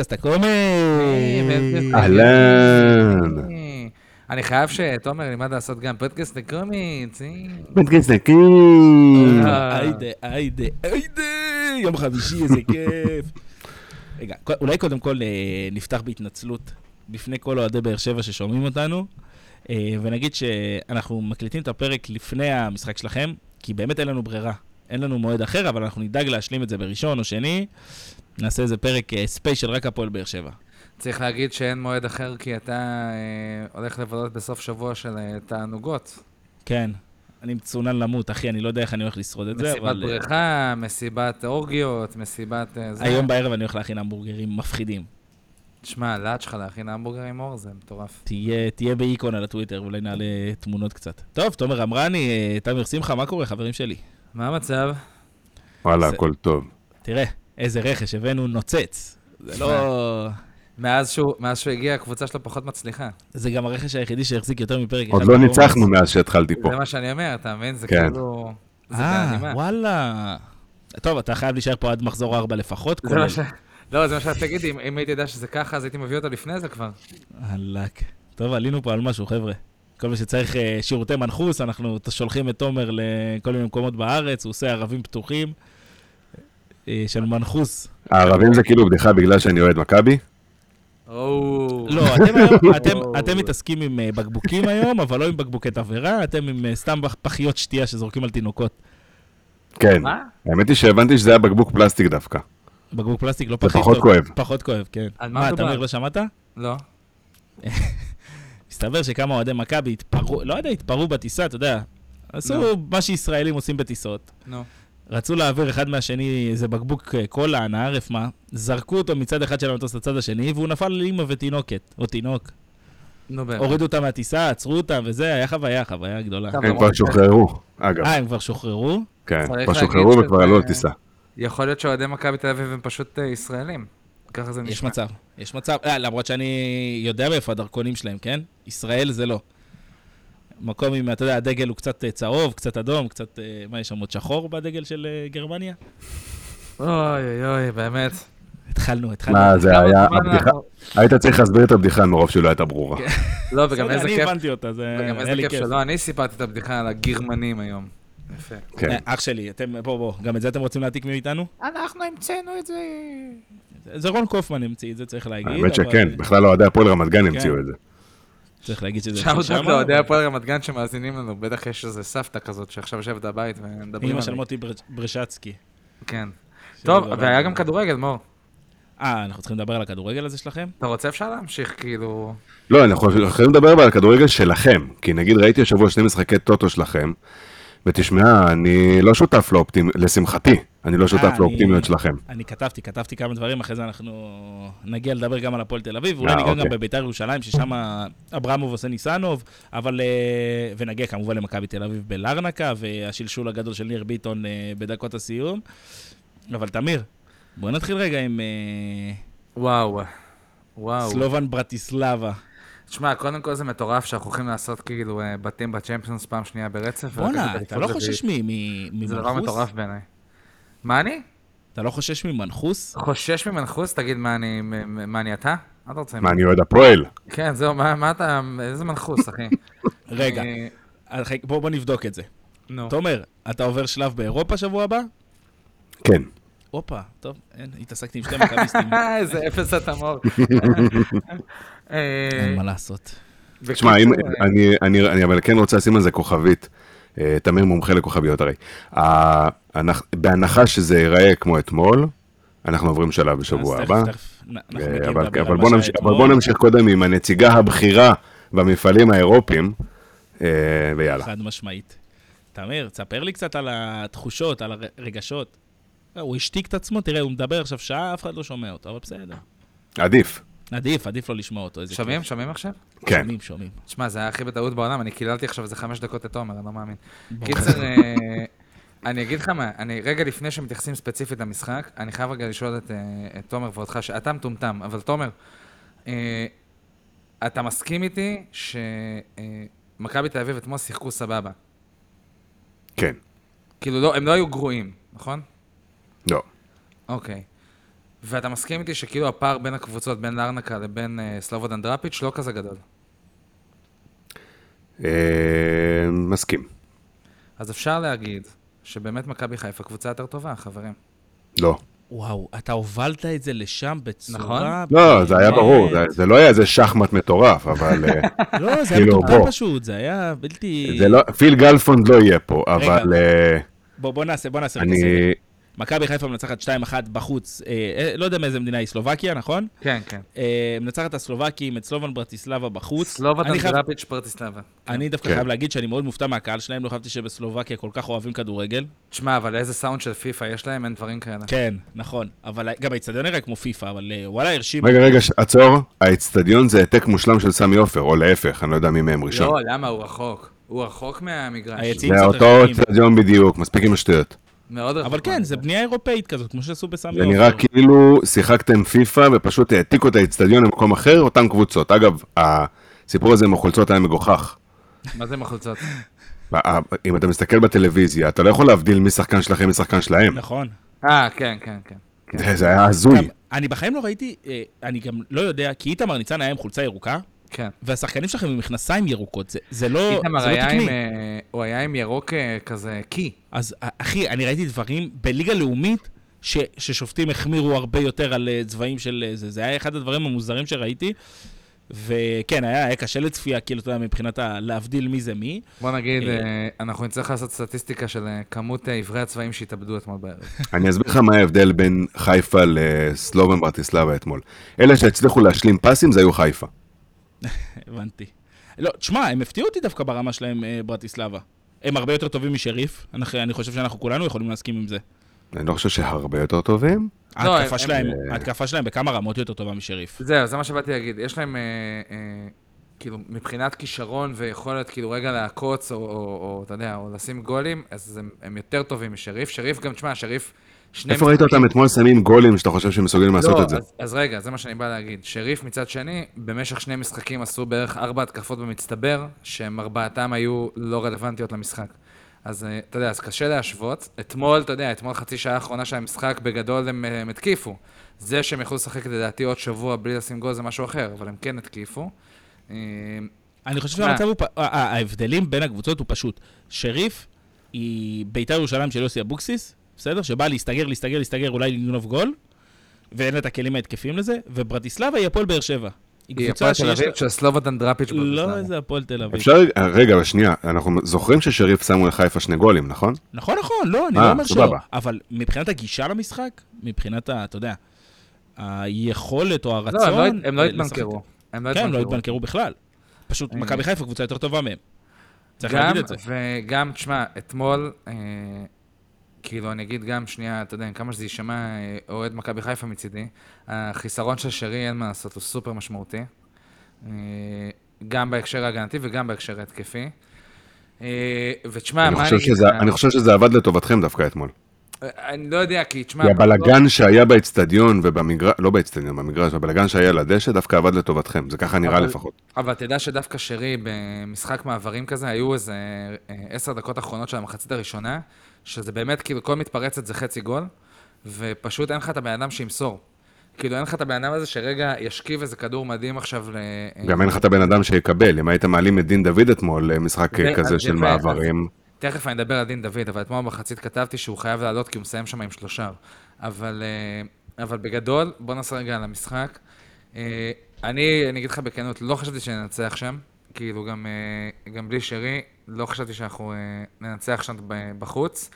פודקאסט הקומי. אהלן. אני חייב שתומר ילמד לעשות גם פודקאסט לקומיקס. פודקאסט נקי. היידה, היידה, היידה, יום חמישי, איזה כיף. רגע, אולי קודם כל אה, נפתח בהתנצלות בפני כל אוהדי באר שבע ששומעים אותנו, אה, ונגיד שאנחנו מקליטים את הפרק לפני המשחק שלכם, כי באמת אין לנו ברירה. אין לנו מועד אחר, אבל אנחנו נדאג להשלים את זה בראשון או שני. נעשה איזה פרק אה, ספיישל רק הפועל באר שבע. צריך להגיד שאין מועד אחר כי אתה אה, הולך לבלות בסוף שבוע של אה, תענוגות. כן, אני מצונן למות, אחי, אני לא יודע איך אני הולך לשרוד את זה, מסיבת אבל... אה, בריכה, מסיבת אורגיות, מסיבת... אה, זה. היום בערב אני הולך להכין המבורגרים מפחידים. תשמע, הלהט שלך להכין המבורגר עם אור זה מטורף. תהיה, תהיה באיקון על הטוויטר, אולי נעלה תמונות קצת. טוב, תומר אמרני, אה, תמיר שמחה, מה קורה, חברים שלי? מה המצב? וואלה, זה- הכל טוב. תראה, איזה רכש, הבאנו נוצץ. זה לא... מאז שהוא, מאז שהוא הגיע, הקבוצה שלו פחות מצליחה. זה גם הרכש היחידי שהחזיק יותר מפרק אחד. עוד לא. ניצחנו מאז שהתחלתי פה. זה מה שאני אומר, אתה מבין? זה כן. כאילו... זה אה. וואלה. טוב, אתה חייב להישאר פה עד מחזור ארבע לפחות. זה כולל- מה ש... לא, זה מה שאתה תגיד, אם, אם הייתי יודע שזה ככה, אז הייתי מביא אותו לפני זה כבר. וואלאק. טוב, עלינו פה על משהו, חבר'ה. כל מי שצריך אה, שירותי מנחוס, אנחנו שולחים את תומר לכל מיני מקומות בארץ, הוא עושה ערבים פתוחים של מנחוס. הערבים זה כאילו בדיחה בגלל שאני אוהד מכבי? לא, אתם מתעסקים עם אה, בקבוקים היום, אבל לא עם בקבוקי תבערה, אתם עם אה, סתם פחיות שתייה שזורקים על תינוקות. כן. מה? האמת היא שהבנתי שזה היה בקבוק פלסטיק דווקא. בקבוק פלסטיק לא זה פחית פחות טוב. כואב. פחות כואב, כן. מה? תמיר, לא שמעת? לא. מסתבר שכמה אוהדי מכבי התפרעו, לא יודע, התפרעו בטיסה, אתה יודע. עשו מה שישראלים עושים בטיסות. נו. רצו להעביר אחד מהשני איזה בקבוק אה, קולה, אנא ערף מה, זרקו אותו מצד אחד של המטוס לצד השני, והוא נפל על אימא ותינוקת, או תינוק. נו באמת. הורידו אותם מהטיסה, עצרו אותם, וזה היה חוויה, חוויה גדולה. הם כבר שוחררו, אגב. אה, הם כבר שוחררו? כן, כבר שוחררו וכבר עלו על טיסה. יכול להיות שאוהדי מכבי תל אביב הם פשוט אה, ישראלים. ככה זה נשמע. יש מצב, יש מצב. אה, למרות שאני יודע מאיפה הדרכונים שלהם, כן? ישראל זה לא. מקום עם, אתה יודע, הדגל הוא קצת אה, צהוב, קצת אדום, קצת, אה, מה יש שם עוד שחור בדגל של אה, גרמניה? אוי אוי אוי, באמת. התחלנו, התחלנו. מה, זה היה הבדיחה, היית צריך להסביר את הבדיחה מרוב שלא הייתה ברורה. לא, וגם איזה אני כיף. הבנתי אותה, זה וגם איזה כיף. שלא אני סיפרתי את הבדיחה על הגרמנים היום. יפה. כן. אח שלי, אתם, בוא, בוא, גם את זה אתם רוצים להעתיק מאיתנו? אנחנו המצאנו את זה. זה רון קופמן המציא את זה, צריך להגיד. האמת שכן, בכלל אוהדי הפועל רמת גן כן. המציאו את זה. צריך להגיד שזה שאוט אאוט לאוהדי הפועל רמת גן שמאזינים לנו, בטח יש איזה סבתא כזאת שעכשיו יושבת בבית ומדברים אמא של עליה. מוטי בר- ברשצקי. כן. טוב, בבית. והיה גם כדורגל, מור. אה, אנחנו צריכים לדבר על הכדורגל הזה שלכם? אתה רוצה אפשר להמשיך, כאילו... לא, אנחנו יכולים לדבר על הכדורגל שלכם. כי נגיד ראיתי השבוע שני משחקי טוטו שלכם, ותשמע, אני לא שותף לאופטימיות, לשמחתי, אני לא שותף אה, לאופטימיות אני- שלכם. אני כתבתי, כתבתי כמה דברים, אחרי זה אנחנו נגיע לדבר גם על הפועל תל אביב, ואולי אה, ניגע גם אוקיי. בביתר ירושלים, ששם אברמוב עושה ניסנוב, אבל... אה, ונגיע כמובן למכבי תל אביב בלרנקה, והשלשול הגדול של ניר ביטון בדקות הסיום. אבל תמיר, בוא נתחיל רגע עם וואו. וואו. סלובן ברטיסלבה. תשמע, קודם כל זה מטורף שאנחנו הולכים לעשות כאילו בתים בצ'מפיונס פעם שנייה ברצף. בואנה, אתה לא. חושש מ- זה דבר ממנחוס? מטורף בעיניי. מה אני? אתה לא חושש ממנחוס? חושש ממנחוס? תגיד, מה אני, מ- מה אני אתה? מה אתה רוצה? מה, אני אוהד הפועל? כן, זהו, מה מה אתה, איזה מנחוס, אחי? רגע, חיי- בוא בוא נבדוק את זה. נו. תומר, אתה עובר שלב באירופה שבוע הבא? כן. הופה, טוב, אין, התעסקתי עם שתי מכביסטים, איזה אפס אתה מור. אה, אין מה לעשות. תשמע, אה, אני- אני אני אבל כן רוצה לשים על זה כוכבית. אה, תמיר מומחה לכוכביות הרי. בהנחה שזה ייראה כמו אתמול, אנחנו עוברים שלב בשבוע הבא. אה, אבל לדבר אבל על בוא מה נמשיך- קודם עם הנציגה הבכירה במפעלים האירופיים, אה, ויאללה. חד משמעית. תמיר, תספר לי קצת על התחושות, על הרגשות. הוא השתיק את עצמו, תראה, הוא מדבר עכשיו שעה, אף אחד לא שומע אותו, אבל בסדר. עדיף. עדיף, עדיף לא לשמוע אותו. שומעים? שומעים עכשיו? כן. שומעים, שומעים. תשמע, זה היה הכי בטעות בעולם, אני קיללתי עכשיו איזה חמש דקות את תומר, אני לא מאמין. קיצר, אה, אני אגיד לך מה, אני רגע לפני שמתייחסים ספציפית למשחק, אני חייב רגע לשאול את, אה, את תומר ואותך, שאתה מטומטם, אבל תומר, אה, אתה מסכים איתי שמכבי תל אביב אתמול שיחקו סבבה. כן. כאילו, לא, הם לא היו גרועים, נכון? לא. אוקיי. ואתה מסכים איתי שכאילו הפער בין הקבוצות, בין לארנקה לבין אה, סלובודן דראפיץ', לא כזה גדול. אה, מסכים. אז אפשר להגיד שבאמת מכבי חיפה קבוצה יותר טובה, חברים. לא. וואו, אתה הובלת את זה לשם בצורה... נכון. לא, זה היה ברור, זה- זה לא היה איזה שחמט מטורף, אבל אה, לא, זה היה כאילו, בוא. פשוט, זה היה בלתי... זה לא, פיל גלפונד לא יהיה פה, אבל בוא, בוא נעשה, בוא נעשה. מכבי חיפה מנצחת 2-1 בחוץ, אה, אה, לא יודע מאיזה מדינה היא, סלובקיה, נכון? כן, כן. אה, מנצחת הסלובקים, את סלובן ברטיסלבה בחוץ. חייב- דראפיץ' פרטיסלבה. אני דווקא כן. חייב להגיד שאני מאוד מופתע מהקהל שלהם, לא חשבתי שבסלובקיה כל כך אוהבים כדורגל. תשמע, אבל איזה סאונד של פיפא יש להם, אין דברים כאלה. כן, נכון. אבל גם האיצטדיון נראה כמו פיפא, אבל אה, וואלה, הרשים. רגע, רגע, ש- עצור, האצטדיון זה העתק מושלם של סמי עופר, או להפך, אני לא יודע מי מהם ראשון. לא, למה? הוא רחוק. הוא רחוק מהמגרש. זה אותו רחוקים. אצטדיון בדיוק, מספיק עם השטויות. מאוד רחוק. אבל כן. זה בנייה אירופאית כזאת, כמו שעשו בסמי זה נראה עופר. כאילו שיחקתם פיפא ופשוט העתיקו את האצטדיון למקום אחר, אותן קבוצות. אגב, הסיפור הזה עם החולצות היה מגוחך. מה זה עם החולצות? אם אתה מסתכל בטלוויזיה, אתה לא יכול להבדיל מי שחקן שלכם משחקן שלהם. נכון. אה, כן, כן, כן. זה- זה היה הזוי. אני בחיים לא ראיתי, אה, אני גם לא יודע, כי איתמר ניצן היה עם חולצה ירוקה, כן. והשחקנים שלכם עם מכנסיים ירוקות, זה, זה לא, איתמר זה לא היה תקני. עם... אה, הוא היה עם ירוק אה, כזה קי. אז אה, אחי, אני ראיתי דברים בליגה לאומית, ש, ששופטים החמירו הרבה יותר על צבעים של זה. זה היה אחד הדברים המוזרים שראיתי. וכן, היה, היה קשה לצפייה, כאילו, אתה יודע, מבחינת ה- להבדיל מי זה מי. בוא נגיד, אנחנו נצטרך לעשות סטטיסטיקה של כמות עברי הצבעים שהתאבדו אתמול בערב. אני אסביר לך מה ההבדל בין חיפה לסלובן ברטיסלבה אתמול. אלה שהצליחו להשלים פסים זה היו חיפה. הבנתי. לא, תשמע, הם הפתיעו אותי דווקא ברמה שלהם, אה, ברטיסלבה. הם הרבה יותר טובים משריף, אנחנו- אני חושב שאנחנו כולנו יכולים להסכים עם זה. אני לא חושב שהרבה יותר טובים. לא, ההתקפה הם- שלהם, הם- ההתקפה שלהם בכמה רמות יותר טובה משריף. זהו, זה מה שבאתי להגיד. יש להם, אה, אה, כאילו, מבחינת כישרון ויכולת, כאילו, רגע לעקוץ, או, או, או אתה יודע, או לשים גולים, אז הם, הם יותר טובים משריף. שריף גם, תשמע, שריף... שני איפה ראית אותם אתמול שמים גולים שאתה חושב שהם מסוגלים לעשות לא, את זה? אז, אז רגע, זה מה שאני בא להגיד. שריף מצד שני, במשך שני משחקים עשו בערך ארבע התקפות במצטבר, שהם ארבעתם היו לא רלוונטיות למשחק. אז אה, אתה יודע, אז קשה להשוות. אתמול, אתה יודע, אתמול חצי שעה האחרונה של המשחק, בגדול הם, אה, הם התקיפו. זה שהם יכלו לשחק לדעתי עוד שבוע בלי לשים גול זה משהו אחר, אבל הם כן התקיפו. אה, אני חושב? שהמצב הוא, פ- ההבדלים בין הקבוצות הוא פשוט. שריף היא בית"ר ירושלים של יוסי אבוקסיס, בסדר? שבאה להסתגר, להסתגר, להסתגר, אולי לגנוב גול, ואין לה את הכלים ההתקפיים לזה, וברטיסלבה היא הפועל באר שבע. היא הפועל תל. אביב של סלובודן דראפיץ' לא. איזה הפועל תל אביב. אפשר, רגע, שנייה, אנחנו זוכרים ששריף שמו לחיפה שני גולים, נכון? נכון, נכון, לא, אני אה, לא אומר שלא. אבל מבחינת הגישה למשחק, מבחינת. אתה יודע, היכולת או לא, הרצון... לא, הם לא לשחק- התבנקרו. הם לא כן, הם לא התבנקרו. התבנקרו בכלל. פשוט אה. מכבי חיפה קבוצה יותר טובה מהם. צריך להגיד את זה. וגם, תשמע, אתמול, אה, כאילו, אני אגיד גם, שנייה, אתה יודע, כמה שזה יישמע אה, אוהד מכבי חיפה מצידי, החיסרון של שרי, אין מה לעשות, הוא סופר משמעותי. אה, גם בהקשר ההגנתי וגם בהקשר ההתקפי. אה, ותשמע, מה אני שזה-? אני חושב שזה עבד לטובתכם דווקא אתמול. אני לא יודע, כי תשמע... כי בסוף- הבלגן שהיה באצטדיון ובמגרש, לא באצטדיון, במגרש, הבלגן שהיה על הדשא דווקא עבד לטובתכם, זה ככה נראה אבל- לפחות. אבל תדע שדווקא שרי במשחק מעברים כזה, היו איזה עשר דקות אחרונות של המחצית הראשונה, שזה באמת, כאילו, כל מתפרצת זה חצי גול, ופשוט אין לך את הבן אדם שימסור. כאילו, אין לך את הבן אדם הזה שרגע ישכיב איזה כדור מדהים עכשיו ל... אה, גם אין לך את הבן אדם שיקבל, אם היית מעלים את דין דוד אתמול למשחק זה- כזה אז של יפה, מעברים, תכף אני אדבר על דין דוד, אבל אתמול במחצית כתבתי שהוא חייב לעלות כי הוא מסיים שם עם שלושה. אבל, אה, אבל בגדול, בוא נעשה רגע על המשחק. אה, אני, אני אגיד לך בכנות, לא חשבתי שננצח שם. כאילו, גם, אה, גם בלי שרי, לא חשבתי שאנחנו אה, ננצח שם בחוץ.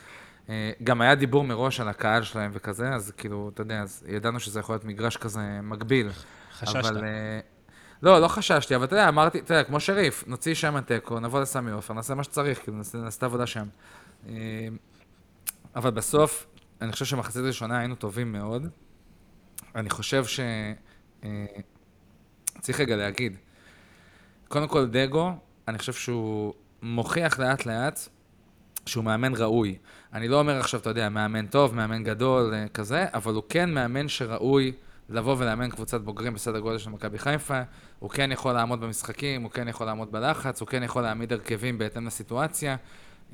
אה, גם היה דיבור מראש על הקהל שלהם וכזה, אז כאילו, אתה יודע, אז ידענו שזה יכול להיות מגרש כזה מקביל. חששת. אבל, אה, לא, לא חששתי, אבל אתה יודע, אמרתי, אתה יודע, כמו שריף, נוציא שם תיקו, נבוא לסמי עופר, נעשה מה שצריך, כאילו, את העבודה שם. אבל בסוף, אני חושב שמחצית ראשונה היינו טובים מאוד. אני חושב ש... צריך רגע להגיד. קודם כל, דגו, אני חושב שהוא מוכיח לאט-לאט שהוא מאמן ראוי. אני לא אומר עכשיו, אתה יודע, מאמן טוב, מאמן גדול, אה, כזה, אבל הוא כן מאמן שראוי לבוא ולאמן קבוצת בוגרים בסדר גודל של מכבי חיפה. הוא כן יכול לעמוד במשחקים, הוא כן יכול לעמוד בלחץ, הוא כן יכול להעמיד הרכבים בהתאם לסיטואציה.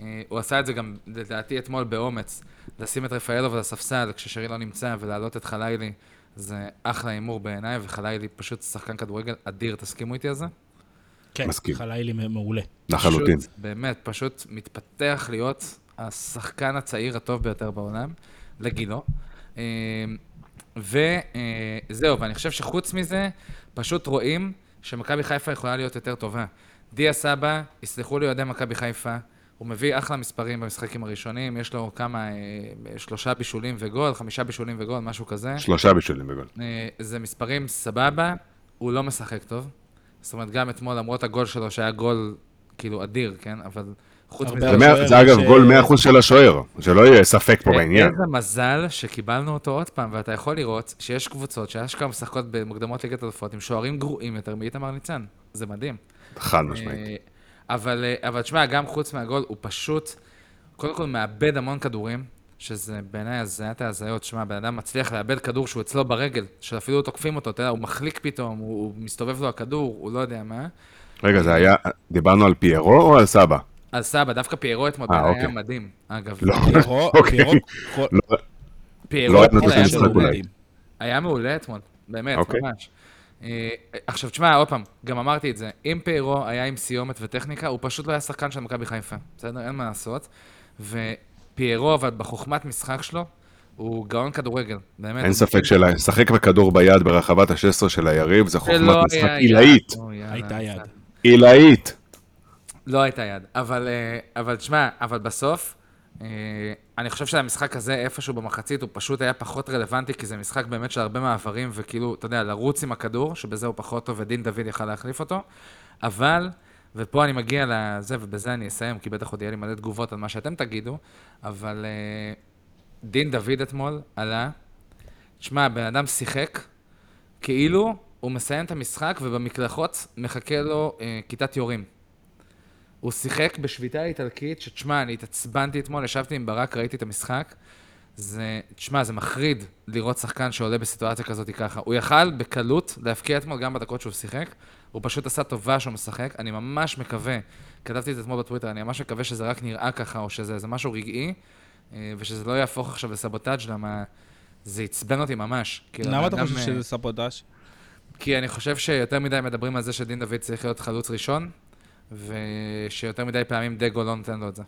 אה, הוא עשה את זה גם, לדעתי, אתמול באומץ, לשים את רפאלוב על הספסל כששרי לא נמצא ולהעלות את חלילי. זה אחלה הימור בעיניי, וחלילי פשוט שחקן כדורגל אדיר, תסכימו איתי על זה? כן, מסכים. חלילי מעולה. לחלוטין. פשוט, באמת, פשוט מתפתח להיות השחקן הצעיר הטוב ביותר בעולם, לגילו. אה, וזהו, ואני חושב שחוץ מזה, פשוט רואים שמכבי חיפה יכולה להיות יותר טובה. דיה סבא, יסלחו לי אוהדי מכבי חיפה, הוא מביא אחלה מספרים במשחקים הראשונים, יש לו כמה, אה, שלושה בישולים וגול, חמישה בישולים וגול, משהו כזה. שלושה בישולים בגול. אה, זה מספרים סבבה, הוא לא משחק טוב. זאת אומרת, גם אתמול, למרות הגול שלו, שהיה גול כאילו אדיר, כן? אבל חוץ מזה... זה זה אגב ש- גול 100% של השוער, שלא יהיה ספק פה בעניין. איזה מזל שקיבלנו אותו עוד פעם, ואתה יכול לראות שיש קבוצות שאשכרה משחקות במוקדמות ליגת אלופות עם שוערים גרועים יותר מאיתמר ניצן. זה מדהים. חד משמעית. אה, אבל, אה, אבל תשמע, גם חוץ מהגול, הוא פשוט, קודם כל מאבד המון כדורים, שזה בעיניי הזיית ההזיות. תשמע, בן אדם מצליח לאבד כדור שהוא אצלו ברגל, שאפילו לא תוקפים אותו, אתה יודע, הוא מחליק פתאום, הוא, הוא מסתובב לו הכדור, הוא לא יודע מה. רגע, זה היה, דיברנו על פיירו או על סבא? אז סבא, דווקא פיירו אתמול אה, היה אוקיי. מדהים, אגב. לא. פיירו, אוקיי. פיירו, כל- לא, פיירו לא אתמול נתנו היה מעולה. היה מעולה אתמול, באמת, אוקיי. ממש. אה, עכשיו, תשמע, עוד פעם, גם אמרתי את זה, אם פיירו היה עם סיומת וטכניקה, הוא פשוט לא היה שחקן של מכבי חיפה, בסדר? אין מה לעשות. ופיירו, אבל בחוכמת משחק שלו, הוא גאון כדורגל, באמת. אין ספק של לשחק בכדור ביד ברחבת ה-16 של היריב, זה חוכמת לא משחק עילאית. יאללה, הייתה יד. עילאית. לא הייתה יד, אבל, אה, אבל תשמע, אבל בסוף, אה, אני חושב שהמשחק הזה, איפשהו במחצית, הוא פשוט היה פחות רלוונטי, כי זה משחק באמת של הרבה מעברים, וכאילו, אתה יודע, לרוץ עם הכדור, שבזה הוא פחות טוב, ודין דוד יכל להחליף אותו, אבל, ופה אני מגיע לזה, ובזה אני אסיים, כי בטח עוד יהיה לי מלא תגובות על מה שאתם תגידו, אבל אה, דין דוד אתמול עלה, תשמע, הבן אדם שיחק, כאילו הוא מסיים את המשחק, ובמקלחות מחכה לו אה, כיתת יורים. הוא שיחק בשביתה איטלקית, שתשמע, אני התעצבנתי אתמול, ישבתי עם ברק, ראיתי את המשחק. זה, תשמע, זה מחריד לראות שחקן שעולה בסיטואציה כזאת ככה. הוא יכל בקלות להבקיע אתמול גם בדקות שהוא שיחק, הוא פשוט עשה טובה שהוא משחק. אני ממש מקווה, כתבתי את זה אתמול בטוויטר, אני ממש מקווה שזה רק נראה ככה, או שזה משהו רגעי, אה, ושזה לא יהפוך עכשיו לסבוטאג', למה זה עצבן אותי ממש. כאילו, למה אתה חושב שזה סבוטאז'? כי אני חושב שיותר מדי מדברים על זה שדין דוד צריך להיות חלוץ ראשון, ושיותר מדי פעמים דגו לא נותן לו את זה.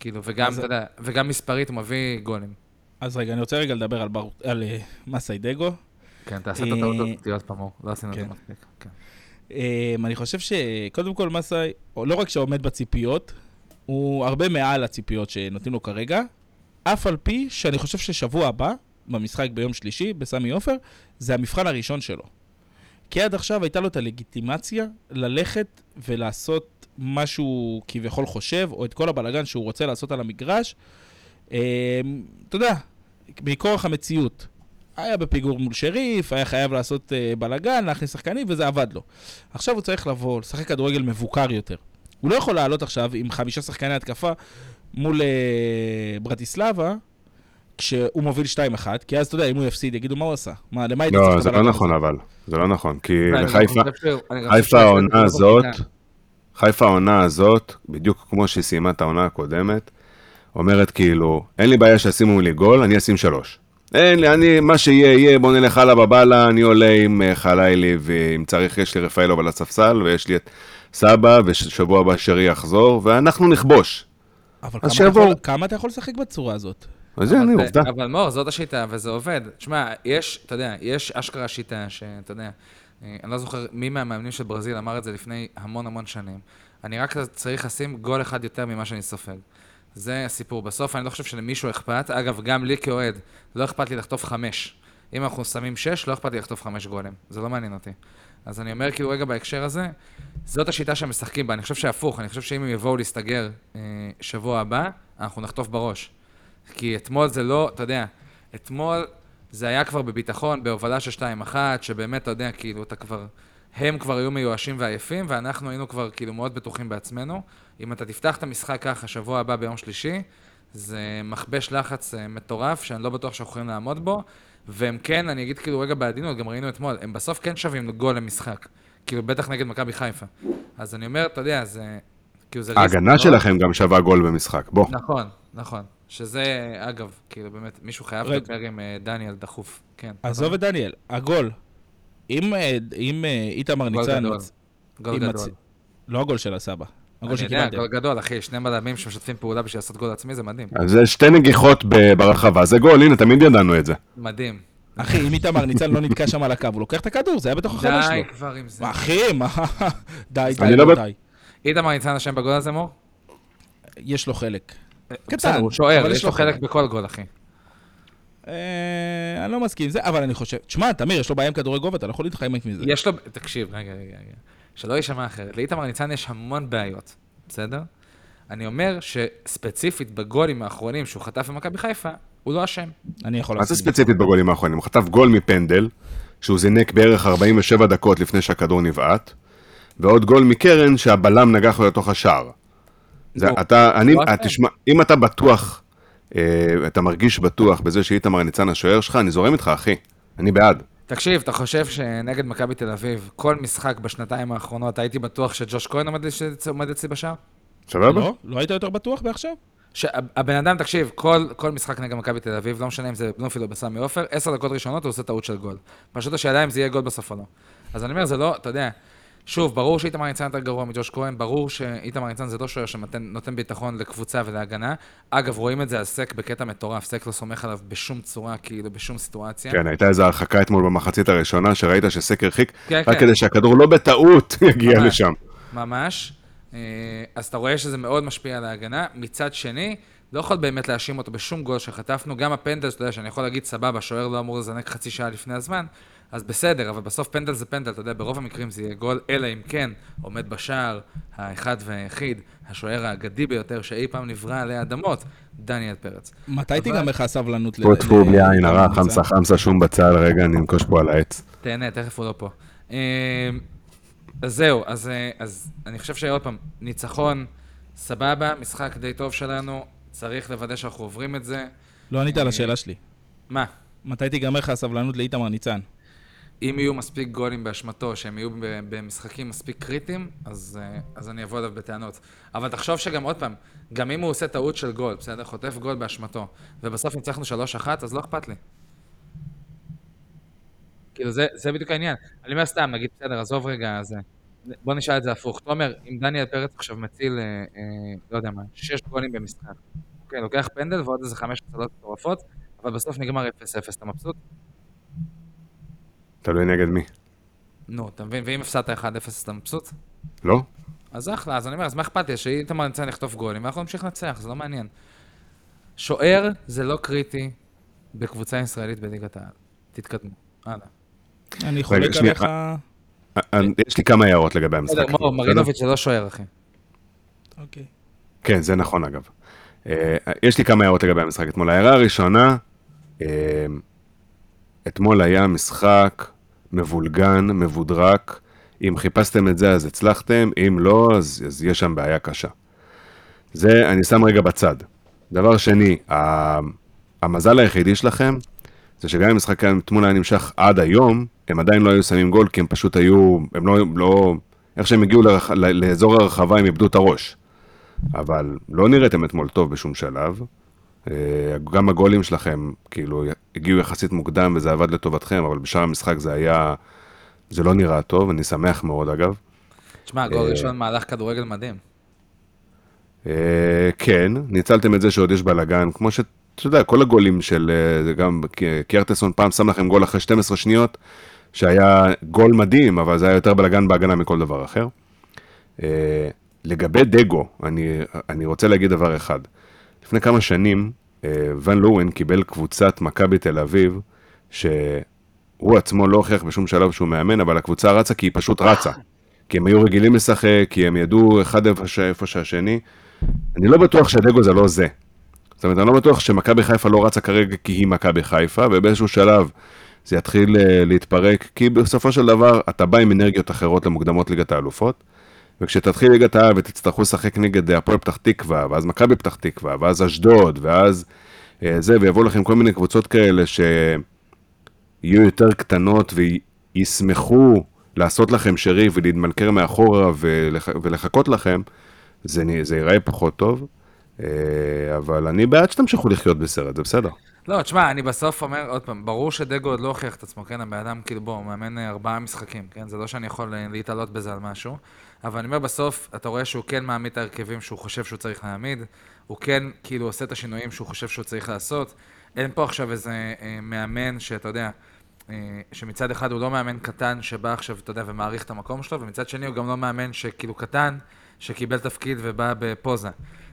כאילו, וגם, אתה יודע, וגם מספרית הוא מביא גולים. אז רגע, אני רוצה רגע לדבר על בר- על אה, מסאי דגו. כן, תעשה את אה, הטעות הזאת עוד פעם. לא עשינו את זה כן. מספיק. אמ, אני חושב שקודם כל מסאי, לא רק שעומד בציפיות, הוא הרבה מעל הציפיות שנותנים לו כרגע, אף על פי שאני חושב ששבוע הבא, במשחק ביום שלישי, בסמי עופר, זה המבחן הראשון שלו. כי עד עכשיו הייתה לו את הלגיטימציה ללכת ולעשות מה שהוא כביכול חושב, או את כל הבלגן שהוא רוצה לעשות על המגרש. אמ, אתה יודע, מכורח המציאות. היה בפיגור מול שריף, היה חייב לעשות uh, בלאגן, להכניס שחקנים, וזה עבד לו. עכשיו הוא צריך לבוא, לשחק כדורגל מבוקר יותר. הוא לא יכול לעלות עכשיו עם חמישה שחקני התקפה מול uh, ברטיסלבה, כשהוא מוביל 2-1, כי אז אתה יודע, אם הוא יפסיד, יגידו מה הוא עשה. מה, למה היית לא, זה לא נכון אבל. זה לא נכון, כי לחיפה, העונה זה הזאת. חיפה העונה הזאת, בדיוק כמו שהיא סיימה את העונה הקודמת, אומרת כאילו, אין לי בעיה שישימו לי גול, אני אשים שלוש. אין לי, אני, מה שיהיה, יהיה, בוא נלך הלאה בבאללה, אני עולה עם אה, חלילי, ואם צריך, יש לי רפאלוב על הספסל, ויש לי את סבא, ושבוע הבא שרי יחזור, ואנחנו נכבוש. אבל כמה אתה, יכול. כמה אתה יכול לשחק בצורה הזאת? אז הנה, אבל- עובדה. אבל מור, זאת השיטה, וזה עובד. תשמע, יש, אתה יודע, יש אשכרה שיטה שאתה יודע, אה, אני לא זוכר מי מהמאמנים של ברזיל אמר את זה לפני המון המון שנים. אני רק צריך לשים גול אחד יותר ממה שאני סופג. זה הסיפור. בסוף אני לא חושב שלמישהו אכפת. אגב, גם לי כאוהד, לא אכפת לי לחטוף חמש. אם אנחנו שמים שש, לא אכפת לי לחטוף חמש גולים. זה לא מעניין אותי. אז אני אומר כאילו רגע בהקשר הזה, זאת השיטה שהם משחקים בה. אני חושב שהפוך, אני חושב שאם הם יבואו להסתגר אה, שבוע הבא, אנחנו נחטוף בראש. כי אתמול זה לא, אתה יודע, אתמול זה היה כבר בביטחון, בהובלה של 2-1, שבאמת, אתה יודע, כאילו, אתה כבר... הם כבר היו מיואשים ועייפים, ואנחנו היינו כבר כאילו מאוד בטוחים בעצמנו. אם אתה תפתח את המשחק ככה שבוע הבא ביום שלישי, זה מכבש לחץ אה, מטורף, שאני לא בטוח שאנחנו יכולים לעמוד בו. והם כן, אני אגיד כאילו רגע בעדינות, גם ראינו אתמול, הם בסוף כן שווים גול למשחק. כאילו, בטח נגד מכבי חיפה. אז אני אומר, אתה יודע, זה... כאילו, זה... ההגנה. שלכם גם שווה גול במשחק, בוא. נכון, נכון. שזה, אגב, כאילו, באמת, מישהו חייב. לדבר עם אה, דניאל דחוף. כן. עזוב את דניאל, הגול. אם אה, אם, אה, איתמר גול ניצן... גול גדול. לא הגול של הסבא. הגול אני יודע, שקיבלתם. גול גדול, אחי, שני בלמים שמשתפים פעולה בשביל לעשות גול עצמי, זה מדהים. אז זה שתי נגיחות ברחבה, זה גול, הנה, תמיד ידענו את זה. מדהים. אחי, אם איתמר ניצן לא נתקע שם על הקו, הוא לוקח את הכדור, זה היה בתוך החמש די שלו. כבר עם זה. אחי, מה? די, די, אני לא די. איתמר ניצן אשם בגול הזה, מור? יש לו חלק. בסדר, הוא שוער, יש לו חלק בכל גול, אחי. אה, אני לא מסכים עם זה, אבל אני חושב... תשמע, תמיר, יש לו בעיה עם כדורי גובה, אתה לא יכול להתחמק מזה. יש לו, תקשיב, רגע, רגע, רגע. שלא יישמע אחרת. לאיתמר ניצן יש המון בעיות, בסדר? אני אומר שספציפית בגולים האחרונים שהוא חטף במכבי חיפה, הוא לא אשם. אני יכול מה זה. ספציפית בגולים האחרונים? הוא חטף גול מפנדל, שהוא זינק בערך 47 דקות לפני שהכדור נבעט, ועוד גול מקרן שהבלם נגח לו לתוך השער. זה, אתה, אני, לא. תשמע, אם אתה בטוח, אתה מרגיש בטוח בזה שאיתמר ניצן השוער שלך, אני זורם איתך, אחי. אני בעד. תקשיב, אתה חושב שנגד מכבי תל אביב, כל משחק בשנתיים האחרונות, הייתי בטוח שג'וש כהן עומד, אצלי בשער? סבבה? לא? לא היית יותר בטוח בעכשיו? שהבן אדם, תקשיב, כל, כל משחק נגד מכבי תל אביב, לא משנה אם זה בלומפילד או בסמי עופר, עשר דקות ראשונות הוא עושה טעות של גול. פשוט השאלה אם זה יהיה גול בסוף או לא. אז אני אומר, זה לא, אתה יודע, שוב, ברור שאיתמר ניצן יותר גרוע מג'וש כהן, ברור שאיתמר ניצן זה לא שוער שנותן נותן ביטחון לקבוצה ולהגנה. אגב, רואים את זה על סק בקטע מטורף, סק לא סומך עליו בשום צורה, כאילו, בשום סיטואציה. כן, הייתה איזו הרחקה אתמול במחצית הראשונה, שראית שסקר הרחיק, כן, רק כן. כדי שהכדור לא בטעות יגיע ממש. לשם. ממש. אה, אז אתה רואה שזה מאוד משפיע על ההגנה. מצד שני, לא יכול באמת להאשים אותו בשום גול שחטפנו. גם הפנדל, אתה יודע, שאני יכול להגיד, סבבה, שוער לא אמור לזנק חצי שעה לפני הזמן, אז בסדר, אבל בסוף פנדל זה פנדל, אתה יודע, ברוב המקרים זה יהיה גול, אלא אם כן עומד בשער האחד והיחיד, השוער האגדי ביותר שאי פעם נברא עלי אדמות, דניאל פרץ. מתי תיגמר לך הסבלנות ל... טפו בלי עין הרע, חמסה? חמסה, שום בצל, רגע, אני אנקוש פה על העץ. תהנה, תכף הוא לא פה. אה, אז זהו, אז, אה, אז אני חושב שעוד פעם, ניצחון, סבבה, משחק די טוב שלנו, צריך לוודא שאנחנו עוברים את זה. לא ענית על השאלה שלי. מה? מתי תיגמר לך הסבלנות לאיתמר ניצן? אם יהיו מספיק גולים באשמתו, שהם יהיו במשחקים מספיק קריטיים, אז, אה, אז אני אבוא אליו בטענות. אבל תחשוב שגם, עוד פעם, גם אם הוא עושה טעות של גול, בסדר? חוטף גול באשמתו, ובסוף ניצחנו 3-1, אז לא אכפת לי. כאילו, זה, זה בדיוק העניין. אני אומר סתם, נגיד, בסדר, עזוב רגע, זה... בוא נשאל את זה הפוך. תומר, אם דניאל פרץ עכשיו מציל, אה, אה, לא יודע מה, שש גולים במשחק, אוקיי, לוקח פנדל ועוד איזה חמש הצלות מטורפות, אבל בסוף נגמר 0-0, אתה מבסוט? תלוי נגד מי. נו, אתה מבין? ואם הפסדת 1-0, אתה מבסוט? לא? אז אחלה, אז אני אומר, אז מה אכפת לי? שאיתמר ניצן לכתוב גולים, ואנחנו נמשיך לנצח, זה לא מעניין. שוער זה לא קריטי בקבוצה ישראלית בליגת העל. תתקדמו. הלאה. אני חולק עליך... אה, יש לי כמה הערות לגבי המשחק. בסדר, מור, בסדר? מרינוביץ' זה לא שוער, אחי. אוקיי. כן, זה נכון אגב. אה, יש לי כמה הערות לגבי המשחק אתמול. ההערה הראשונה, אה, אתמול היה משחק מבולגן, מבודרק. אם חיפשתם את זה אז הצלחתם, אם לא, אז, אז יש שם בעיה קשה. זה אני שם רגע בצד. דבר שני, המזל היחידי שלכם, זה שגם אם המשחק היה- אתמול היה נמשך עד היום, הם עדיין לא היו שמים גול, כי הם פשוט היו, הם לא, לא איך שהם הגיעו לרח, לאזור הרחבה, הם איבדו את הראש. אבל לא נראיתם אתמול טוב בשום שלב. אה, גם הגולים שלכם, כאילו, הגיעו יחסית מוקדם וזה עבד לטובתכם, אבל בשאר המשחק זה היה, זה לא נראה טוב, אני שמח מאוד אגב. תשמע, גול אה, ראשון מהלך כדורגל מדהים. אה, כן, ניצלתם את זה שעוד יש בלאגן, כמו שאתה יודע, כל הגולים של, זה גם קיארטסון פעם שם לכם גול אחרי 12 שניות, שהיה גול מדהים, אבל זה היה יותר בלאגן בהגנה מכל דבר אחר. לגבי דגו, אני, אני רוצה להגיד דבר אחד. לפני כמה שנים, אה, ון לואוין קיבל קבוצת מכבי תל אביב, שהוא עצמו לא הוכיח בשום שלב שהוא מאמן, אבל הקבוצה רצה כי היא פשוט רצה. כי הם היו רגילים לשחק, כי הם ידעו אחד איפה שהשני. אני לא בטוח שדגו זה לא זה. זאת אומרת, אני לא בטוח שמכבי חיפה לא רצה כרגע כי היא מכבי חיפה, ובאיזשהו שלב זה יתחיל אה, להתפרק, כי בסופו של דבר אתה בא עם אנרגיות אחרות למוקדמות ליגת האלופות, וכשתתחיל ליגת העל ותצטרכו לשחק נגד הפועל פתח תקווה, ואז מכבי פתח תקווה, ואז אשדוד, ואז אה, זה, ויבואו לכם כל מיני קבוצות כאלה שיהיו יותר קטנות וישמחו לעשות לכם שריף ולהתמנקר מאחורה ולח... ולחכות לכם, זה, זה ייראה פחות טוב. אה, אבל אני בעד שתמשיכו לחיות בסרט, זה בסדר. לא, תשמע, אני בסוף אומר, עוד פעם, ברור שדגו עוד לא הוכיח את עצמו, כן? הבן אדם, כאילו, בוא, הוא מאמן אה, ארבעה משחקים, כן? זה לא שאני יכול אה, להתעלות בזה על משהו. אבל אני אומר, בסוף, אתה רואה שהוא כן מעמיד את ההרכבים שהוא חושב שהוא צריך להעמיד, הוא כן, כאילו, עושה את השינויים שהוא חושב שהוא צריך לעשות. אין פה עכשיו איזה אה, מאמן שאתה יודע, אה, שמצד אחד הוא לא מאמן קטן שבא עכשיו, אתה יודע, ומעריך את המקום שלו, ומצד שני הוא גם לא מאמן שכאילו קטן, שקיבל תפקיד ובא בפוזה.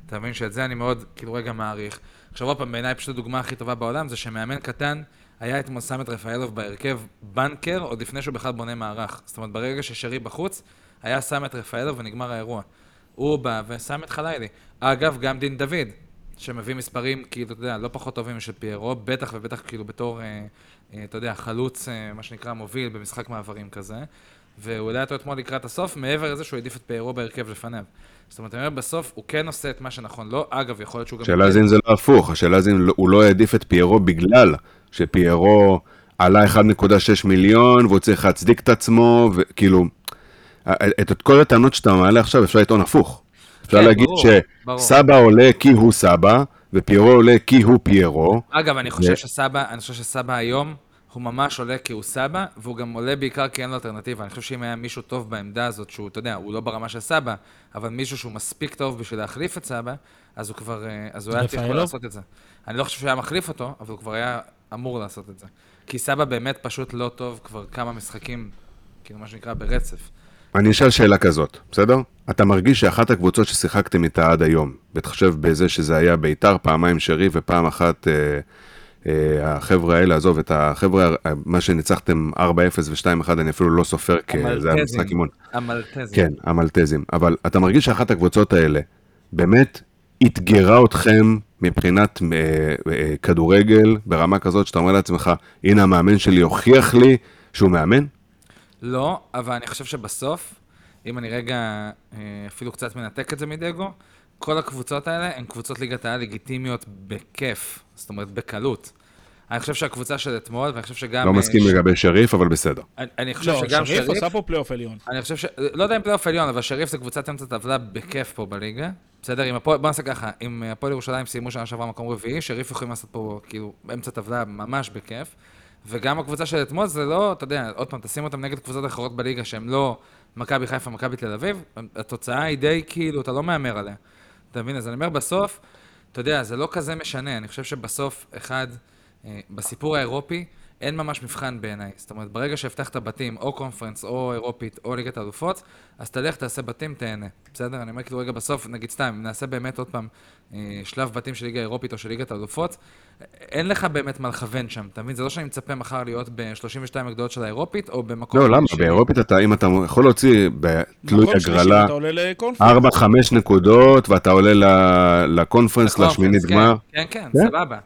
אתה מבין שאת זה אני מאוד, כאילו, רגע מעריך. עכשיו עוד פעם, בעיניי פשוט הדוגמה הכי טובה בעולם זה שמאמן קטן היה אתמול שם את רפאלוב בהרכב בנקר עוד לפני שהוא בכלל בונה מערך. זאת אומרת, ברגע ששרי בחוץ, היה שם את רפאלוב ונגמר האירוע. הוא בא ושם את חלילי. אגב, גם דין דוד, שמביא מספרים, כאילו, אתה יודע, לא פחות טובים משל פיירו, בטח ובטח כאילו בתור, אה, אה, אתה יודע, חלוץ, אה, מה שנקרא, מוביל במשחק מעברים כזה. והוא העלה אותו אתמול לקראת הסוף, מעבר לזה שהוא העדיף את פיירו בהרכב לפניו. זאת אומרת, אני אומר, בסוף הוא כן עושה את מה שנכון לו. אגב, יכול להיות שהוא גם... השאלה זה אם זה לא הפוך, השאלה זה אם לא- הוא לא העדיף את פיירו בגלל שפיירו עלה 1.6 מיליון והוא צריך להצדיק את עצמו, וכאילו, את את כל הטענות שאתה מעלה עכשיו אפשר לטעון הפוך. אפשר כן, להגיד ברור, ברור. שסבא עולה כי הוא סבא, ופיירו עולה כי הוא פיירו. אגב, אני חושב ו- שסבא, אני חושב שסבא היום, הוא ממש עולה כי הוא סבא, והוא גם עולה בעיקר כי אין לו אלטרנטיבה. אני חושב שאם היה מישהו טוב בעמדה הזאת, שהוא, אתה יודע, הוא לא ברמה של סבא, אבל מישהו שהוא מספיק טוב בשביל להחליף את סבא, אז הוא כבר, אה, אז הוא היה צריך? לעשות את זה. אני לא חושב שהוא היה מחליף אותו, אבל הוא כבר היה אמור לעשות את זה. כי סבא באמת פשוט לא טוב כבר כמה משחקים, כאילו מה שנקרא ברצף. אני אשאל שאלה כזאת, בסדר? אתה מרגיש שאחת הקבוצות ששיחקתם איתה עד היום, בהתחשב בזה שזה היה ביתר, פעמיים שרי ופעם אחת אה, אה, החבר'ה האלה, עזוב, את החבר'ה, אה, מה שניצחתם 4-0 ו-2-1, אני אפילו לא סופר, כי זה היה משחק אימון. המלטזים. כן, המלטזים. אבל אתה מרגיש שאחת הקבוצות האלה באמת אתגרה אתכם מבחינת אה, אה, כדורגל ברמה כזאת שאתה אומר לעצמך, הנה המאמן שלי הוכיח לי שהוא מאמן? לא, אבל אני חושב שבסוף, אם אני רגע אה, אפילו קצת מנתק את זה מדגו, כל הקבוצות האלה הן קבוצות ליגת העל לגיטימיות בכיף, זאת אומרת בקלות. אני חושב שהקבוצה של אתמול, ואני חושב שגם... לא אה, מסכים ש- לגבי שריף, אבל בסדר. אני, אני חושב לא, שגם שריף שריף, עשה פה פלייאוף עליון. אני חושב ש... לא יודע אם פלייאוף עליון, אבל שריף זה קבוצת אמצע טבלה בכיף פה בליגה. בסדר, אם הפועל... בוא נעשה ככה, אם הפועל ירושלים סיימו שנה שעברה מקום רביעי, שריף יכולים לעשות פה כאילו אמצע טבלה ממש בכיף. וגם הקבוצה של אתמול זה לא, אתה יודע, עוד פעם, תשים אותם נגד קבוצות אחרות בליגה שהן לא מכבי חיפה, מכבי תל אביב, התוצאה היא די כאילו, אתה לא מהמר עליה. אתה מבין? אז אני אומר, בסוף, אתה יודע, זה לא כזה משנה. אני חושב שבסוף, אחד, אה, בסיפור האירופי, אין ממש מבחן בעיניי. זאת אומרת, ברגע שהבטחת בתים, או קונפרנס, או אירופית, או ליגת האלופות, אז תלך, תעשה בתים, תהנה. בסדר? אני אומר כאילו רגע בסוף, נגיד סתם, אם נעשה באמת עוד פעם אה, שלב בתים של ליגה אירופית או של ליגת האלופות, אין לך באמת מה לכוון שם, אתה מבין? זה לא שאני מצפה מחר להיות ב-32 הגדולות של האירופית, או במקום... לא, למה? שני. באירופית אתה, אם אתה יכול להוציא בתלוי הגרלה אתה עולה לקונפרנס. 4-5 נקודות, ואתה עולה לקונפרנס, לשמינית כן, גמר. כן, כן, כן? סבבה.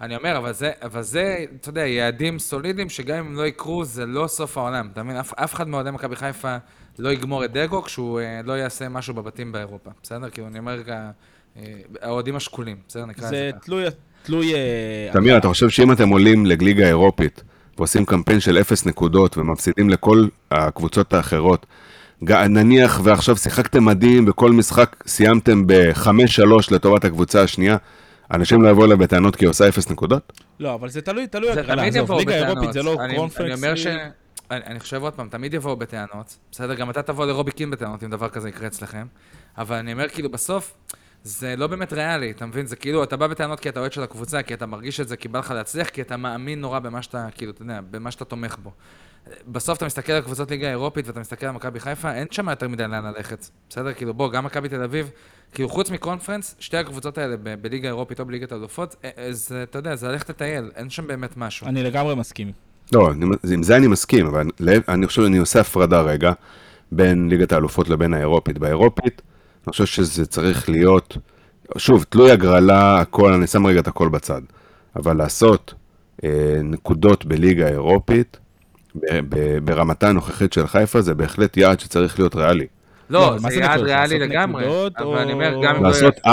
אני אומר, אבל זה, אבל זה, אתה יודע, יעדים סולידיים שגם אם הם לא יקרו, זה לא סוף העולם. אתה מבין? אף, אף אחד מאוהדי מכבי חיפה לא יגמור את דגו כשהוא אה, לא יעשה משהו בבתים באירופה. בסדר? כאילו, אני אומר רגע, אה, האוהדים השקולים, בסדר? נקרא זה לזה ככה. תלוי... תלוי... אה, תמיר, אתה חושב שאם אתם עולים לליגה האירופית ועושים קמפיין של אפס נקודות ומפסידים לכל הקבוצות האחרות, נניח ועכשיו שיחקתם מדהים בכל משחק סיימתם ב-5-3 לטובת הקבוצה השנייה, אנשים לא יבואו אליי בטענות כי היא עושה אפס נקודות? לא, אבל זה תלוי, תלוי זה הגרלה. תמיד עזוב, יבואו ליגה בטענות. אירופית זה לא אני- קונפרנס. אני אומר ש... אני אני חושב עוד פעם, תמיד יבואו בטענות, בסדר? גם אתה תבוא לרובי קין בטענות אם דבר כזה יקרה אצלכם, אבל אני אומר כאילו בסוף, זה לא באמת ריאלי, אתה מבין? זה כאילו, אתה בא בטענות כי אתה אוהד של הקבוצה, כי אתה מרגיש את זה, כי בא לך להצליח, כי אתה מאמין נורא במה שאתה, כאילו, אתה יודע, במה שאתה תומך בו. בסוף אתה מסתכל על קבוצות ליגה האירופית ואתה מסתכל על מכבי חיפה, אין שם יותר מדי לאן ללכת, בסדר? כאילו, בוא, גם מכבי תל אביב, כאילו, חוץ מקונפרנס, שתי הקבוצות האלה ב- בליגה האירופית או בליגת האלופות, אה, אה, זה, אתה יודע, זה ללכת לטייל, אין שם באמת משהו. אני לגמרי מסכים. לא, אני- עם זה אני מסכים, אבל להפ- אני חושב שאני עושה הפרדה רגע בין ליגת האלופות לבין האירופית. באירופית, אני חושב שזה צריך להיות שוב, תלוי הגרלה, הכל, אני שם רגע את הכל בצד. אבל לעשות אה, נקודות בליגה האירופית, ב- ב- ברמתה הנוכחית של חיפה, זה בהחלט יעד שצריך להיות ריאלי. לא, מה זה יעד? ריאלי לגמרי. נקודות, אבל או- אני אומר, גם אם לא... לעשות 4-5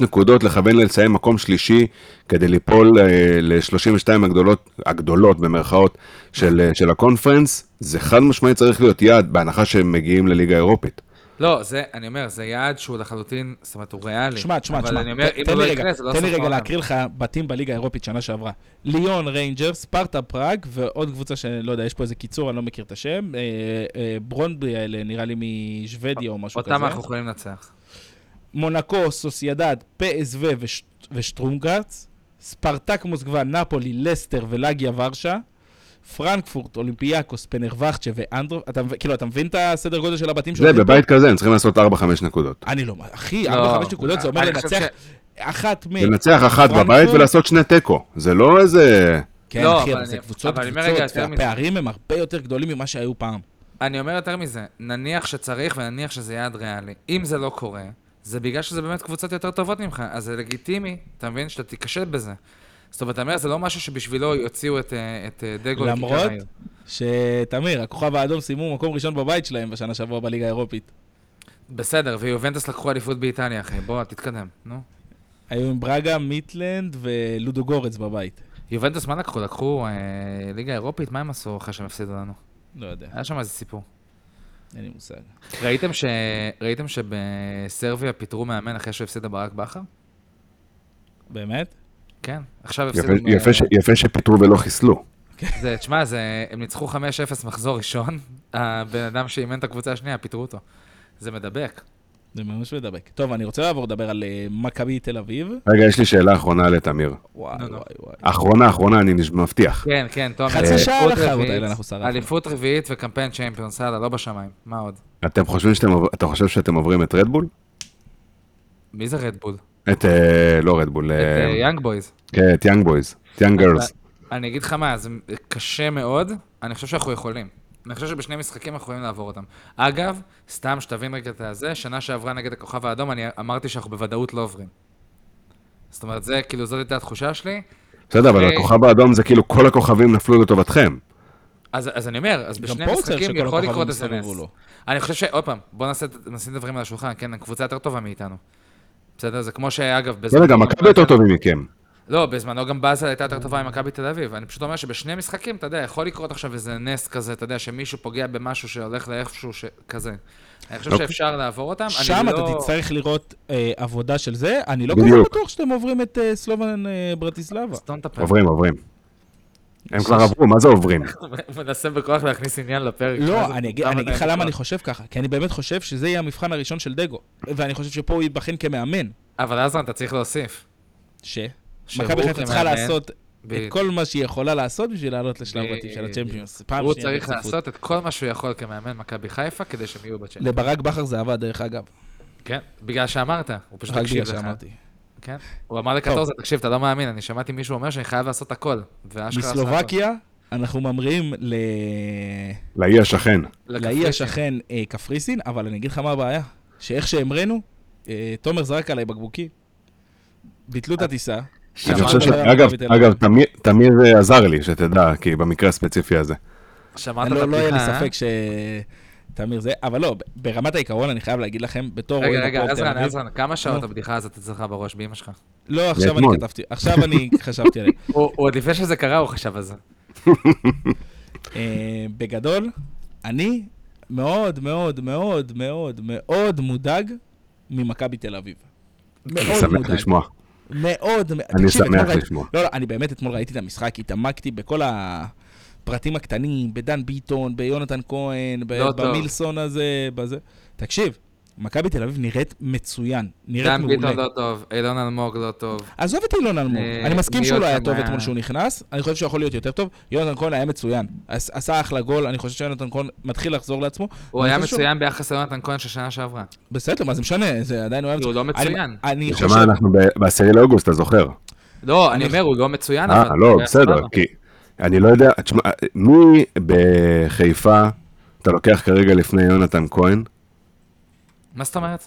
נקודות, לכוון לסיים מקום שלישי, כדי ליפול אה, ל-32 הגדולות, הגדולות במרכאות, של, אה, של הקונפרנס, זה חד משמעית צריך להיות יעד, בהנחה שהם מגיעים לליגה האירופית. לא, זה, אני אומר, זה יעד שהוא לחלוטין, זאת אומרת, הוא ריאלי. שמע, תשמע, תשמע, ת- אם תן לא לי רגע, לא תן לי רגע. להקריא לך בתים בליגה האירופית שנה שעברה. ליון, ריינג'רס, ספרטה פראג, ועוד קבוצה שלא יודע, יש פה איזה קיצור, אני לא מכיר את השם. אה, אה, ברונדבי האלה, נראה לי משוודיה או משהו כזה. אותם אנחנו יכולים לנצח. מונקו, סוסיידד, PSV וש- ושטורם גראץ, ספרטק מוסקבה, נפולי, לסטר ולגיה ורשה, פרנקפורט, אולימפיאקוס, פנרווחצ'ה ואנדרו, אתה כאילו, אתה מבין את הסדר גודל של הבתים זה, שהולכים פה? בבית כזה הם צריכים לעשות 4-5 נקודות. אני לא, אחי, לא, 4-5 נקודות, זה אומר לנצח אחת מ... לנצח אחת פרנקפורט? בבית ולעשות שני תיקו. זה לא איזה... כן, לא, אחי, אבל אבל זה אני- קבוצות, קבוצות. והפערים הם הרבה יותר גדולים ממה שהיו פעם. אני אומר יותר מזה, נניח שצריך ונניח שזה יעד ריאלי. אם זה לא קורה, זה בגלל שזה באמת קבוצות יותר טובות ממך, אז זה לגיטימי, אתה מבין? שאתה תיכשל בזה. זאת אומרת, אתה אומר, זה לא משהו שבשבילו יוציאו את, אה, את אה, דגו לכיכר למרות. שתמיר, הכוכב האדום סיימו מקום ראשון בבית שלהם בשנה שעברה בליגה האירופית. בסדר, ויובנטוס לקחו אליפות באיטליה, אחי. בוא, תתקדם, נו. היו עם ברגה, מיטלנד ולודו גורץ בבית. יובנטוס, מה לקחו? לקחו אה, ליגה אירופית? מה הם עשו אחרי שהם הפסידו לנו? לא יודע, היה שם איזה סיפור. אין לי מושג. ראיתם, ש... ראיתם שבסרביה פיטרו מאמן אחרי שהוא הפסיד לברק בכר? באמת? כן, עכשיו יפה- הפסידו... יפה ש- יפה שפיטרו ולא חיסלו. זה, תשמע, זה, הם ניצחו 5-0 מחזור ראשון, הבן אדם שאימן את הקבוצה השנייה, פיטרו אותו. זה מדבק. זה ממש מדבק. טוב, אני רוצה לעבור לדבר על אה, מכבי תל אביב. רגע, יש לי שאלה אחרונה לתמיר. וואי. וואי, וואי. אחרונה, אחרונה, אני מבטיח. כן, כן, תומר. חצי שעה אליפות לחרות האלה אנחנו שרפנו. אליפות רביעית וקמפיין Champions, הלאה, לא בשמיים. מה עוד? אתם חושבים שאתם, אתה חושב שאתם עוברים את Red Bull? מי זה Red Bull? את, אה, לא Red Bull, את אה, Young Boys. כן, את Young Boys, את Young Girls. אני אגיד לך מה, זה קשה מאוד, אני חושב שאנחנו יכולים. אני חושב שבשני משחקים אנחנו יכולים לעבור אותם. אגב, סתם שתבין רגע את הזה, שנה שעברה נגד הכוכב האדום, אני אמרתי שאנחנו בוודאות לא עוברים. זאת אומרת, זה, כאילו, זאת הייתה התחושה שלי. בסדר, אבל הכוכב האדום זה כאילו כל הכוכבים נפלו לטובתכם. אז, אז אני אומר, אז בשני משחקים יכול לקרות איזה נס. לו. אני חושב ש... עוד פעם, בוא נעשה, את- נשים דברים על השולחן, כן, הקבוצה יותר טובה מאיתנו. בסדר? זה כמו שאגב, בסדר, גם מכבי יותר טובים מכם. לא, בזמנו גם באזל הייתה יותר טובה ממכבי תל אביב. אני פשוט אומר שבשני משחקים, אתה יודע, יכול לקרות עכשיו איזה נס כזה, אתה יודע, שמישהו פוגע במשהו שהולך לאיפשהו ש... כזה. אני חושב אוקיי. שאפשר לעבור אותם. שם לא... אתה תצטרך לראות אה, עבודה של זה. אני לא. כל כך בטוח שאתם עוברים את אה, סלובן אה, ברטיסלבה. עוברים, עוברים. הם כבר עברו, מה זה עוברים? מנסה בכוח להכניס עניין לפרק. לא, אני אגיד לך למה? אני חושב ככה. כי אני באמת חושב שזה יהיה המבחן הראשון של דגו. ואני חושב שפה הוא ייבחן כמאמן. אבל עזרן, אתה צריך להוסיף. ש? מכבי חיפה צריכה לעשות את. כל מה שהיא יכולה לעשות בשביל לעלות לשלב. בתים של הצ'מפיונס. הוא צריך. לעשות את כל מה שהוא יכול כמאמן מכבי חיפה, כדי שהם יהיו בצ'אנל. לברק בכר זה עבד, דרך אגב. כן, בגלל שאמרת, הוא פשוט רק הקשיב בגלל לך. שאמרתי. כן. הוא אמר לקטורזה, תקשיב, אתה לא מאמין, אני שמעתי מישהו אומר שאני חייב לעשות הכל. מסלובקיה, אנחנו ממריאים ל... לאי השכן. לאי. השכן אה, קפריסין, אבל אני אגיד לך מה הבעיה. שאיך שהמראנו, אה, תומר זרק עליי בקבוקי. ביטלו את הטיסה. אני שמעת חושב ש... על אגב, תמיר- אה, עזר לי, שתדע, כי במקרה הספציפי הזה. שמעת אני את לא לא היה לי הבדיחה, אה? ספק שתמיר זה, אבל לא, ברמת העיקרון אני חייב להגיד לכם, בתור רגע, רגע, עזרן, עזרן, כמה שעות. הבדיחה הזאת אצלך בראש, באמא שלך? לא, עכשיו אני. כתבתי, עכשיו אני חשבתי עליה. עוד לפני שזה קרה, הוא חשב על זה. אה, בגדול, אני מאוד מאוד מאוד מאוד מאוד מודאג ממכבי תל אביב. אני מאוד שמח מודאג. לשמוע. מאוד, אני שמח לשמוע. לא, לא, אני באמת אתמול ראיתי את המשחק, התעמקתי בכל הפרטים הקטנים, בדן ביטון, ביונתן כהן, ב- לא טוב. במילסון הזה, בזה. תקשיב, מכבי תל אביב נראית מצוין, נראית דן מעולה. ביטון לא טוב, אילון אלמוג לא טוב. עזוב את אילון אלמוג, אה, אני מסכים שהוא לא היה טוב היה? אתמול שהוא נכנס, אני חושב שהוא יכול להיות יותר טוב. יונתן כהן היה מצוין, עש- עשה אחלה גול, אני חושב שיונתן כהן מתחיל לחזור לעצמו. הוא אני היה חושב שהוא- מצוין ביחס ליונתן כהן של שנה שעברה. בסדר, מה זה משנה, זה עדיין הוא היה הוא לא אני- מצוין. אני חושב... נשמה, אנחנו ב-10 לאוגוסט, אתה זוכר? לא, אני אומר, הוא לא מצוין, אה, אבל... לא, הוא היה בסדר. כי אני לא יודע, תשמע, מי בחיפה אתה לוקח כרגע לפני יונתן כהן? מה זאת אומרת?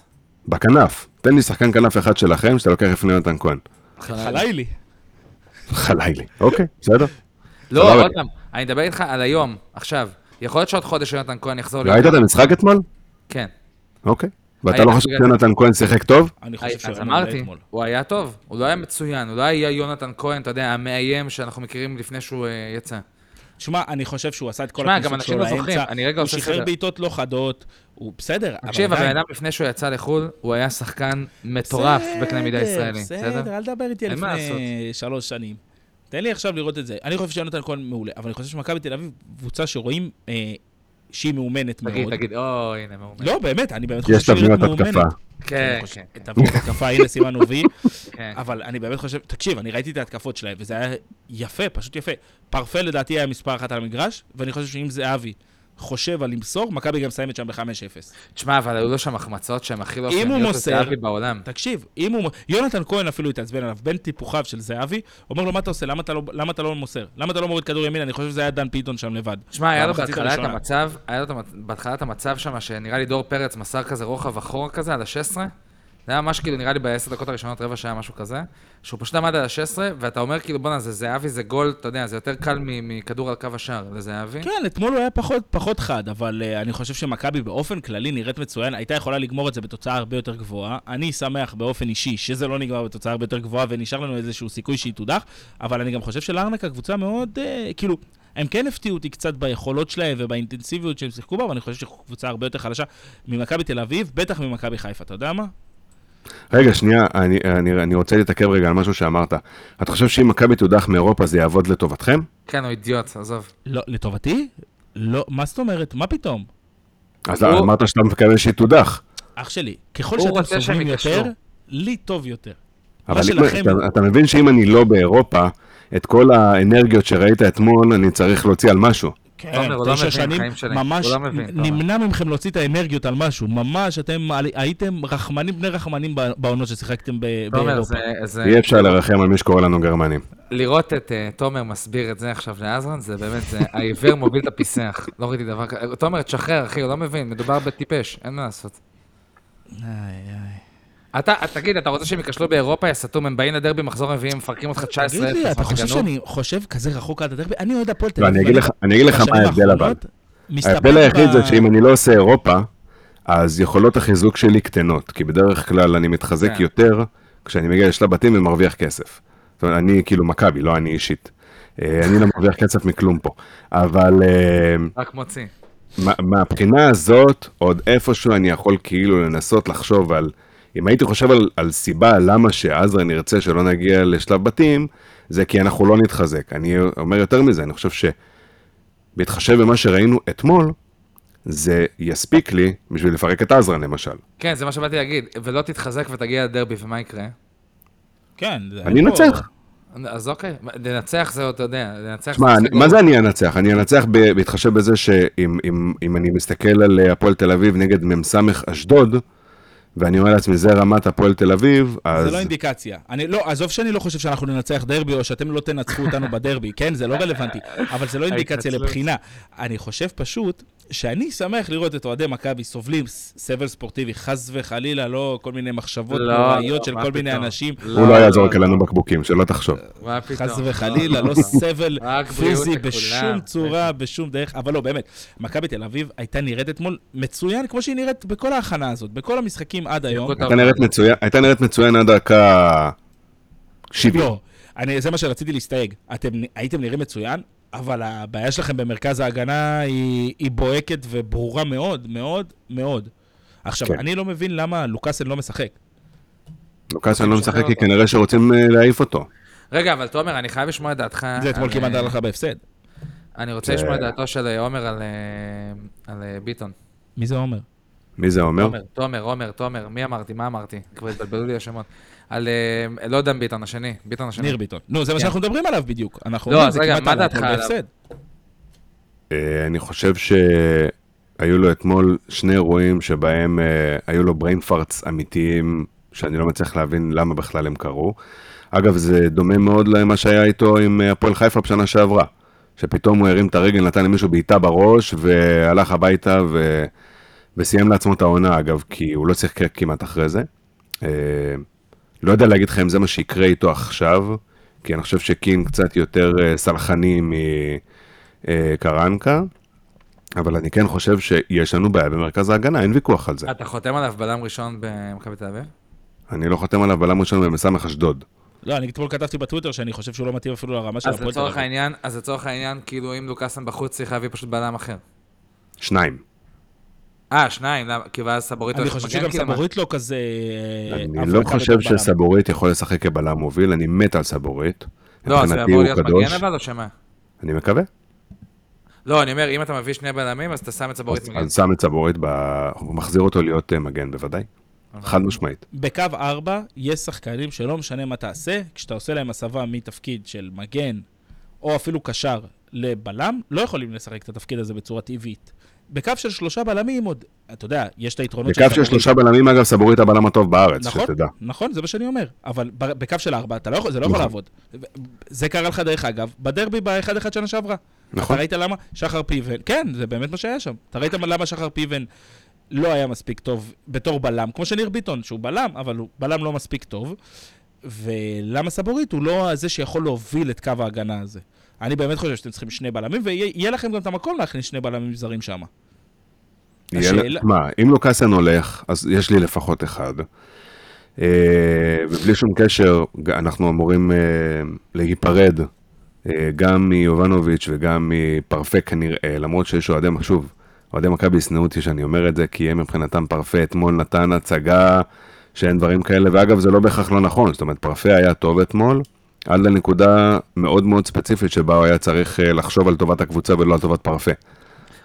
בכנף. תן לי שחקן כנף אחד שלכם, שאתה לוקח לפני יונתן כהן. חלילי. חלילי. אוקיי, בסדר. לא. עוד פעם, אני מדבר איתך על היום, עכשיו. יכול להיות שעוד חודש יונתן כהן יחזור ראית את המשחק אתמול? כן. אוקיי. ואתה לא חושב שיונתן כהן שיחק טוב? אני חושב שהוא היה מעולה אמרתי, אתמול. הוא היה טוב, הוא לא היה מצוין, הוא לא היה יונתן כהן, אתה יודע, המאיים שאנחנו מכירים לפני שהוא אה, יצא. שמע, אני חושב שהוא עשה את כל שמע, גם אנשים שלו לא זוכרים, לאמצע. אני רגע הוא עושה שחרר סדר. בעיטות לא חדות, הוא בסדר, אבל תקשיב, הבן. אדם לפני שהוא יצא לחו"ל, הוא היה שחקן מטורף בקנה מידה ישראלי, בסדר? בסדר, אל תדבר איתי לפני שלוש שנים. תן לי עכשיו לראות את זה. אני חושב שיונתן כהן מעולה, אבל אני חושב שמכבי תל אביב, קבוצה שרואים אה, שהיא מאומנת תגיד, מאוד. תגיד, אוי, הנה, מאומן. לא, באמת, אני באמת חושב יש שהיא תבניות מאומנת. התקפה. כן, אני חושב- כן, תבניות התקפה, הנה סימן וי. כן. אבל אני באמת חושב, תקשיב, אני ראיתי את ההתקפות שלהם, וזה היה יפה, פשוט יפה. פרפה לדעתי היה מספר אחת על המגרש, ואני חושב שאם זהבי חושב על למסור, מכבי גם מסיימת שם ב-5-0. תשמע, אבל היו לו שם החמצות שהן הכי לא אופייניות לזהבי בעולם. תקשיב, אם הוא... יונתן כהן אפילו התעצבן עליו, בין טיפוחיו של זהבי, אומר לו, מה אתה עושה? למה אתה לא, למה אתה לא מוסר? למה אתה לא מוריד כדור ימין? אני חושב שזה היה דן פיתון שם לבד. תשמע, היה לו בהתחלה את. המצב, היה לו בהתחלה את המצב שם, שנראה לי דור פרץ מסר כזה רוחב אחורה כזה על ה-16. זה היה ממש כאילו, נראה לי בעשר דקות הראשונות, רבע שעה, משהו כזה. שהוא פשוט עמד על ה-16, ואתה אומר כאילו, בואנה, זה זהבי, זה גול, אתה יודע, זה יותר קל מכדור על קו השער לזהבי. כן, אתמול הוא היה פחות, פחות חד, אבל uh, אני חושב שמכבי באופן כללי נראית מצוין, הייתה יכולה לגמור את זה בתוצאה הרבה יותר גבוהה. אני שמח באופן אישי שזה לא נגמר בתוצאה הרבה יותר גבוהה ונשאר לנו איזשהו סיכוי שהיא תודח, אבל אני גם חושב שלארנקה קבוצה מאוד, uh, כאילו, הם כן הפתיעו אותי קצת ביכולות שלהם ובאינטנסיביות שהם שיחקו בה, אבל אני חושב שזו קבוצה הרבה יותר חלשה ממכבי תל אביב, בטח ממכבי חיפה, אתה יודע מה? רגע, שנייה, אני, אני, אני רוצה להתעכב רגע על משהו שאמרת. אתה חושב שאם מכבי תודח מאירופה זה יעבוד לטובתכם? כן, הוא אידיוט, עזוב. לא, לטובתי? לא, מה זאת אומרת? מה פתאום? אז הוא- אמרת שאתה מקווה שהיא תודח. אח שלי, ככל שאתם סובלים יותר. לי טוב יותר. אבל אם, שלכם- אתה, אתה מבין שאם אני לא באירופה, את כל האנרגיות שראית אתמול, אני צריך להוציא על משהו. כן, הוא לא תשע שנים. ממש לא. נמנע מכם להוציא את האנרגיות על משהו. ממש, אתם הייתם רחמנים בני רחמנים ב- בעונות ששיחקתם באירופה. אי אפשר לרחם על מי שקורא לנו גרמנים. לראות את אה, תומר מסביר את זה עכשיו לעזרן, זה באמת, זה העיוור מוביל את הפיסח. לא ראיתי דבר כזה. תומר, תשחרר, אחי, הוא לא מבין, מדובר בטיפש, אין מה לעשות. איי, איי. אתה, תגיד, אתה רוצה שהם ייכשלו באירופה, יא סתום, הם באים לדרבי מחזור רביעי, הם מפרקים אותך 19 תגיד לי, אתה חושב? שאני חושב כזה רחוק עד הדרבי? אני אוהד הפועל תל לא, אביב. אני אגיד לך- אני אגיד לך מה ההבדל אבל. ההבדל היחיד זה שאם אני לא עושה אירופה, אז יכולות החיזוק שלי קטנות, כי בדרך כלל אני מתחזק כן. יותר כשאני מגיע לשלב בתים ומרוויח כסף. זאת אומרת, אני כאילו מכבי, לא אני אישית. אה, אני לא מרוויח כסף מכלום פה. אבל אה, רק מוציא. מה- מהבחינה הזאת, עוד איפשהו אני יכול כאילו לנסות לחשוב על... אם הייתי חושב על, על סיבה למה שעזרא נרצה שלא נגיע לשלב בתים, זה כי אנחנו לא נתחזק. אני אומר יותר מזה, אני חושב שבהתחשב במה שראינו אתמול, זה יספיק לי בשביל לפרק את עזרא למשל. כן, זה מה שבאתי להגיד, ולא תתחזק ותגיע לדרבי, ומה יקרה? כן, זה- אני אנצח. אז אוקיי, לנצח זה, אתה יודע, לנצח שמע, זה אני- סיפור. מה זה אני אנצח? אני אנצח בהתחשב בזה שאם אם, אם אני מסתכל על הפועל תל אביב נגד מ"ס אשדוד, ואני אומר לעצמי, זה רמת הפועל תל אביב, אז... זה לא אינדיקציה. אני לא, עזוב שאני לא חושב שאנחנו ננצח דרבי, או שאתם לא תנצחו אותנו בדרבי, כן? זה לא רלוונטי. אבל זה לא אינדיקציה. לבחינה. אני חושב פשוט שאני שמח לראות את אוהדי מכבי סובלים סבל ספורטיבי, חס וחלילה, לא כל מיני מחשבות לא, נוראיות לא, של כל מיני. אנשים. הוא לא יעזור לנו בקבוקים, שלא תחשוב. חס וחלילה, לא סבל פיזי. בשום צורה, בשום דרך, אבל לא, באמת, מכבי תל אביב הייתה נראית אתמול מצוין, כמו שהיא נראית בכל ההכנה הזאת, בכל המשחקים עד היום. הייתה נראית מצוין- עד דקה 70. לא, אני, זה מה שרציתי להסתייג. אתם הייתם נראים מצוין, אבל הבעיה שלכם במרכז ההגנה היא, היא בוהקת וברורה מאוד, מאוד, מאוד. עכשיו, כן. אני לא מבין למה לוקאסן לא משחק. לוקאסן לא משחק כי כנראה שרוצים אה, להעיף אותו. רגע, אבל תומר, אני חייב לשמוע את דעתך. זה אתמול על, כמעט אה, עלה לך בהפסד. אני רוצה לשמוע את דעתו של אה, עומר על, אה, על אה, ביטון. מי זה אומר? מי זה אומר? תומר, תומר, עומר, תומר, מי אמרתי? מה אמרתי? כבר התבלבלו לי השמות. על, אה, לא דן ביטון, השני, ביטון השני. ניר ביטון. נו, זה מה כן. שאנחנו מדברים עליו בדיוק. אנחנו לא, אומרים, אז זה רגע, כמעט מה דעתך עליו? בהפסד. אה, אני חושב שהיו לו אתמול שני אירועים שבהם אה, היו לו brain farts אמיתיים, שאני לא מצליח להבין למה בכלל הם קרו. אגב, זה דומה מאוד למה שהיה איתו עם הפועל חיפה בשנה שעברה. שפתאום הוא הרים את הרגל, נתן למישהו בעיטה בראש, והלך הביתה ו... וסיים לעצמו את העונה, אגב, כי הוא לא שיחק כמעט אחרי זה. אה, לא יודע להגיד לך אם זה מה שיקרה איתו עכשיו, כי אני חושב שקין קצת יותר אה, סלחני מקרנקה, אבל אני כן חושב שיש לנו בעיה במרכז ההגנה, אין ויכוח על זה. אתה חותם עליו בלם ראשון במכבי תל אביב? אני לא חותם עליו בלם ראשון במס"מ אשדוד. לא, אני אתמול כתבתי בטוויטר שאני חושב שהוא לא מתאים אפילו לרמה של הפועל תל אביב. אז לצורך העניין, כאילו אם לוקאסן בחוץ צריך להביא פשוט בלם אחר. שניים. אה, שניים, למה? כי ואז סבורית אני חושב שגם כאילו? סבורית לא כזה... אני הברקה לא חושב. שסבורית יכול לשחק כבלם מוביל, אני מת על סבורית. לא, אז יעבור הוא להיות. מגן אבל או שמה? אני מקווה. לא, אני אומר, אם אתה מביא שני בלמים, אז אתה שם את סבורית מגן. אז שם את סבורית, מחזיר אותו להיות אה, מגן בוודאי. חד משמעית. בקו 4 יש שחקנים שלא משנה מה תעשה, כשאתה עושה להם הסבה מתפקיד של מגן, או אפילו קשר לבלם, לא יכולים לשחק את התפקיד הזה בצורה טבעית. בקו של שלושה בלמים עוד, אתה יודע, יש את היתרונות בקו של. שלושה בלמים, אגב, סבורית הבלם הטוב בארץ, נכון, שתדע. נכון, זה מה שאני אומר. אבל בקו של ארבע, לא יכול, זה לא יכול נכון. לעבוד. זה קרה לך, דרך אגב, בדרבי ב-1-1 שנה שעברה. נכון. אתה ראית למה שחר פיבן, כן, זה באמת מה שהיה שם. אתה ראית למה שחר פיבן לא היה מספיק טוב בתור בלם, כמו שניר ביטון, שהוא בלם, אבל הוא בלם לא מספיק טוב. ולמה סבורית הוא לא זה שיכול להוביל את קו ההגנה הזה. אני באמת חושב שאתם צריכים שני בלמים, ויהיה לכם גם את המקום להכניס שני בלמים זרים שם. השאלה- לה- מה, אם לוקאסן הולך, אז יש לי לפחות אחד. אה, ובלי שום קשר, אנחנו אמורים אה, להיפרד אה, גם מיובנוביץ' וגם מפרפה כנראה, למרות שיש אוהדי, שוב, אוהדי מכבי ישנאו אותי שאני אומר את זה, כי הם מבחינתם פרפה אתמול נתן הצגה שאין דברים כאלה, ואגב זה לא בהכרח לא נכון, זאת אומרת פרפה היה טוב אתמול, עד לנקודה מאוד מאוד ספציפית שבה הוא היה צריך אה, לחשוב על טובת הקבוצה ולא על טובת פרפה.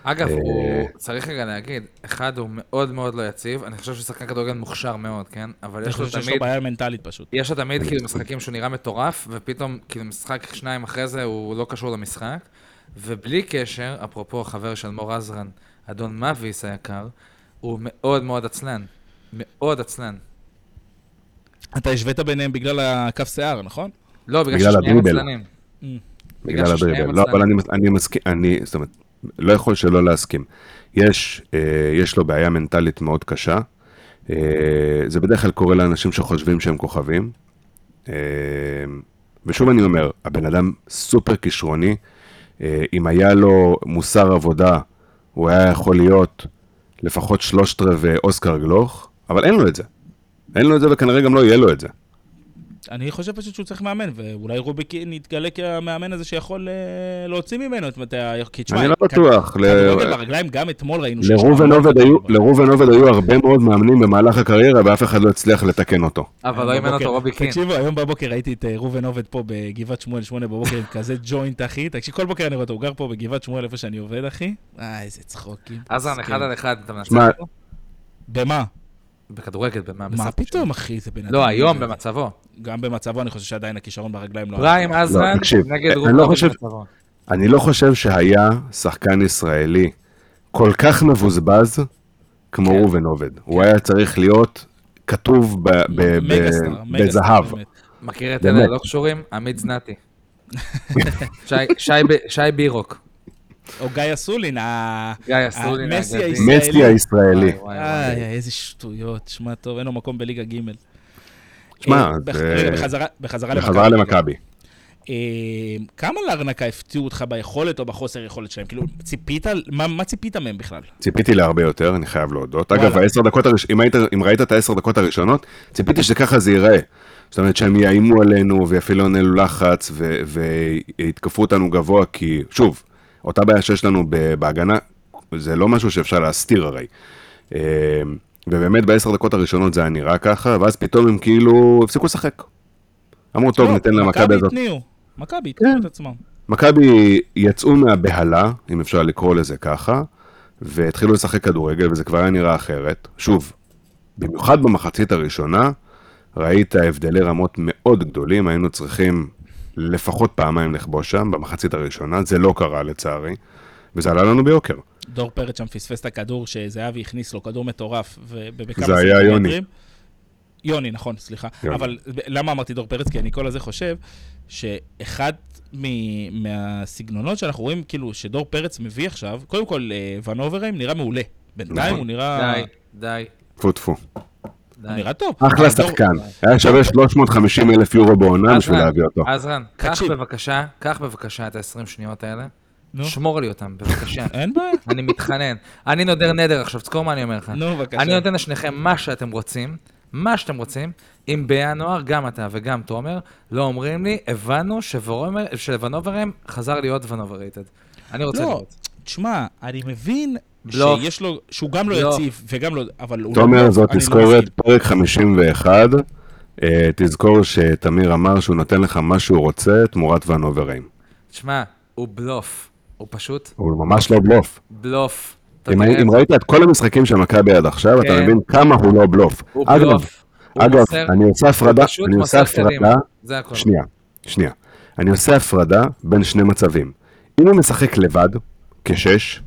אגב, אה, הוא צריך רגע להגיד, אחד, הוא מאוד מאוד לא יציב, אני חושב שהוא שחקן כדורגל מוכשר מאוד, כן? אבל יש לו חושב שיש לו תמיד, בעיה מנטלית פשוט. יש לו תמיד כאילו משחקים שהוא נראה מטורף, ופתאום כאילו משחק שניים אחרי זה הוא לא קשור למשחק. ובלי קשר, אפרופו החבר של מור עזרן, אדון מאביס היקר, הוא מאוד מאוד עצלן. מאוד עצלן. אתה השווית ביניהם בגלל הכף שיער, נכון? לא, בגלל ששניהם. עצלנים. בגלל הדריבל. לא, אבל. אני, אני מסכים, אני, זאת אומרת, לא יכול שלא להסכים. יש, אה, יש לו בעיה מנטלית מאוד קשה. אה, זה בדרך כלל קורה לאנשים שחושבים שהם כוכבים. אה, ושוב אני אומר, הבן אדם סופר כישרוני. אה, אם היה לו מוסר עבודה, הוא היה יכול להיות לפחות שלושת רבעי אוסקר גלוך, אבל אין לו את זה. אין לו את זה וכנראה גם לא יהיה לו את זה. אני חושב פשוט שהוא צריך מאמן, ואולי רוביקין יתגלה כמאמן הזה שיכול אה, להוציא ממנו את מתי ה... כי תשמע, אני לא בטוח. ברגליים, גם אתמול ראינו לראובן עובד היו, הרבה מאוד מאמנים במהלך הקריירה ואף אחד לא הצליח לתקן אותו. אבל לא אימן בבוקר- אותו רובי קין. תקשיבו, היום בבוקר ראיתי את אה, ראובן עובד פה בגבעת שמואל, שמונה בבוקר, עם כזה ג'וינט, אחי. תקשיב, כל בוקר אני רואה אותו, הוא גר פה בגבעת שמואל, איפה שאני עובד, אחי. אה, איזה צחוקים. עזרן, מסכן. אחד על אחד, אתה מנצח? במה? בכדורגל, במה? מה בסוף פתאום, אחי? זה בן אדם. לא, היום במצבו. גם במצבו, אני חושב שעדיין הכישרון ברגליים לא... פריים עזרן תקשיב, נגד לא חושב- במצבו. אני לא חושב שהיה שחקן ישראלי כל כך מבוזבז כמו כן. ראובן עובד. הוא היה צריך להיות כתוב ב- ב- ב- מגה-סטאר, מגה-סטאר, בזהב. מכיר את. אלה הלא קשורים? עמית זנתי. שי בירוק. או גיא אסולין, המסי. הישראלי. מסי הישראלי. וואי, וואי, איי, איזה שטויות, שמע טוב, אין לו מקום בליגה ג'. שמע, אה, בחזרה- למכבי. אה, כמה לארנקה הפתיעו אותך ביכולת או בחוסר יכולת שלהם? כאילו, ציפית, מה מה ציפית מהם בכלל? ציפיתי להרבה יותר, אני חייב להודות. וואלה. אגב, העשר דקות הראש... אם, היית... אם ראית את העשר דקות הראשונות, ציפיתי שככה זה ייראה. זאת אומרת שהם יאיימו עלינו ויפעילו עלינו לחץ ו... ויתקפו אותנו גבוה, כי שוב, אותה בעיה שיש לנו. בהגנה, זה לא משהו שאפשר להסתיר הרי. אה, ובאמת בעשר דקות הראשונות זה היה נראה ככה, ואז פתאום הם כאילו הפסיקו לשחק. אמרו, טוב, לא, ניתן למכבי מכבי הזאת. התניעו, מכבי התניעו כן. את עצמם. מכבי יצאו מהבהלה, אם אפשר לקרוא לזה ככה, והתחילו לשחק כדורגל, וזה כבר היה נראה אחרת. שוב, במיוחד במחצית הראשונה, ראית הבדלי רמות מאוד גדולים, היינו צריכים לפחות פעמיים לכבוש שם, במחצית הראשונה, זה לא קרה לצערי, וזה עלה לנו ביוקר. דור פרץ שם פספס את הכדור שזהבי הכניס לו, כדור מטורף, ובכמה זה היה יוני. סנטימטרים- יוני, נכון, סליחה. יוני. אבל למה אמרתי דור פרץ? כי אני כל הזה חושב שאחד מ- מהסגנונות שאנחנו רואים, כאילו, שדור פרץ מביא עכשיו, קודם כל, אה, ון אוברהיים נראה מעולה. בינתיים הוא נראה... די, די, טפו טפו. הוא. נראה טוב. אחלה הדור- שחקן. היה שווה 350 אלף יורו בעונה בשביל להביא אותו. עזרן, קח. בבקשה, קח בבקשה את ה-20 שניות האלה. נו. שמור לי אותם, בבקשה. אין בעיה. אני מתחנן. אני נודר נדר עכשיו, תזכור מה אני אומר לך. נו, בבקשה. אני נותן לשניכם מה שאתם רוצים, מה שאתם רוצים. אם בינואר, גם אתה וגם תומר, לא אומרים לי, הבנו שוונוברם חזר להיות ונוברייטד. אני רוצה לא, לראות. תשמע, אני מבין בלוף. שיש לו, שהוא גם לא בלוף. יציב וגם לא, אבל הוא לא תומר, בלוף, זאת לא תזכורת. פרק 51. אה, תזכור שתמיר אמר שהוא נותן לך מה שהוא רוצה תמורת ונוברים. תשמע, הוא בלוף. הוא פשוט הוא ממש לא בלוף. בלוף. אם. ראית את כל המשחקים של מכבי עד עכשיו, אתה כן. מבין כמה הוא לא בלוף. הוא אגב, בלוף. הוא אגב, מוסר- אני עושה הפרדה, פשוט אני עושה. הפרדה, זה הכל. שנייה, שנייה. אני עושה הפרדה בין שני מצבים. אם הוא משחק לבד, כשש,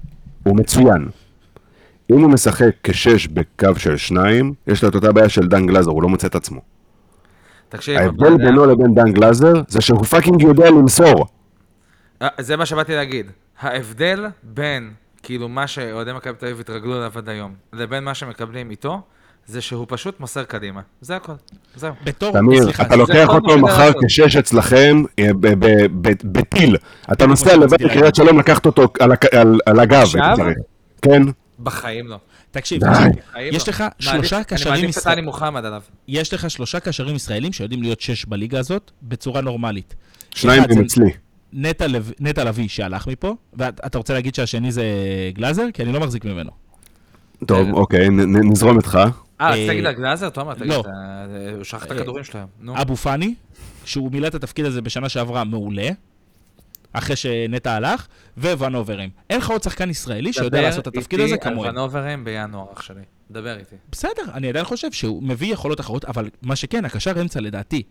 הוא מצוין. אם הוא משחק כשש בקו של שניים, יש לו את אותה בעיה של דן גלאזר, הוא לא מוצא את עצמו. תקשיב, ההבדל אבל- בינו לבין דן גלאזר, זה שהוא fucking יודע למסור. אה, זה מה שבאתי להגיד. ההבדל בין, כאילו, מה שאוהדי מכבי תל אביב התרגלו אליו עד היום, לבין מה שמקבלים איתו, זה שהוא פשוט מוסר קדימה. זה הכל. זהו. בתור, תמיר, סליחה, אתה לוקח אותו מחר. כשש אצלכם אה, ב- ב- ב- בטיל. אתה נוסע שרציתי לקריית שלום לקחת אותו על הגב, צריך. כן. בחיים לא. תקשיב, יש לא. לך שלושה אני קשרים מעדיף את ישראלים. טלי מוחמד עליו. יש לך שלושה קשרים ישראלים שיודעים להיות שש בליגה הזאת בצורה נורמלית. שניים הם אצלי. נטע לב- נטע לביא שהלך מפה, ואתה רוצה להגיד שהשני זה גלאזר? כי אני לא מחזיק ממנו. טוב. אוקיי, נזרום איתך. אה, אה, אז תגיד על גלאזר, תומר, תגיד, לא. אתה- הוא שכח את אה, הכדורים. נו. אבו פאני, שהוא מילא את התפקיד הזה בשנה שעברה מעולה, אחרי שנטע הלך, וואן אוברים. אין לך עוד שחקן ישראלי שיודע דבר לעשות את התפקיד הזה איתי על כמוהם. ונוברים בינואר, אח שלי. דבר איתי. בסדר, אני עדיין חושב שהוא מביא יכולות אחרות, אבל מה שכן, הקשר אמצע לדעתי,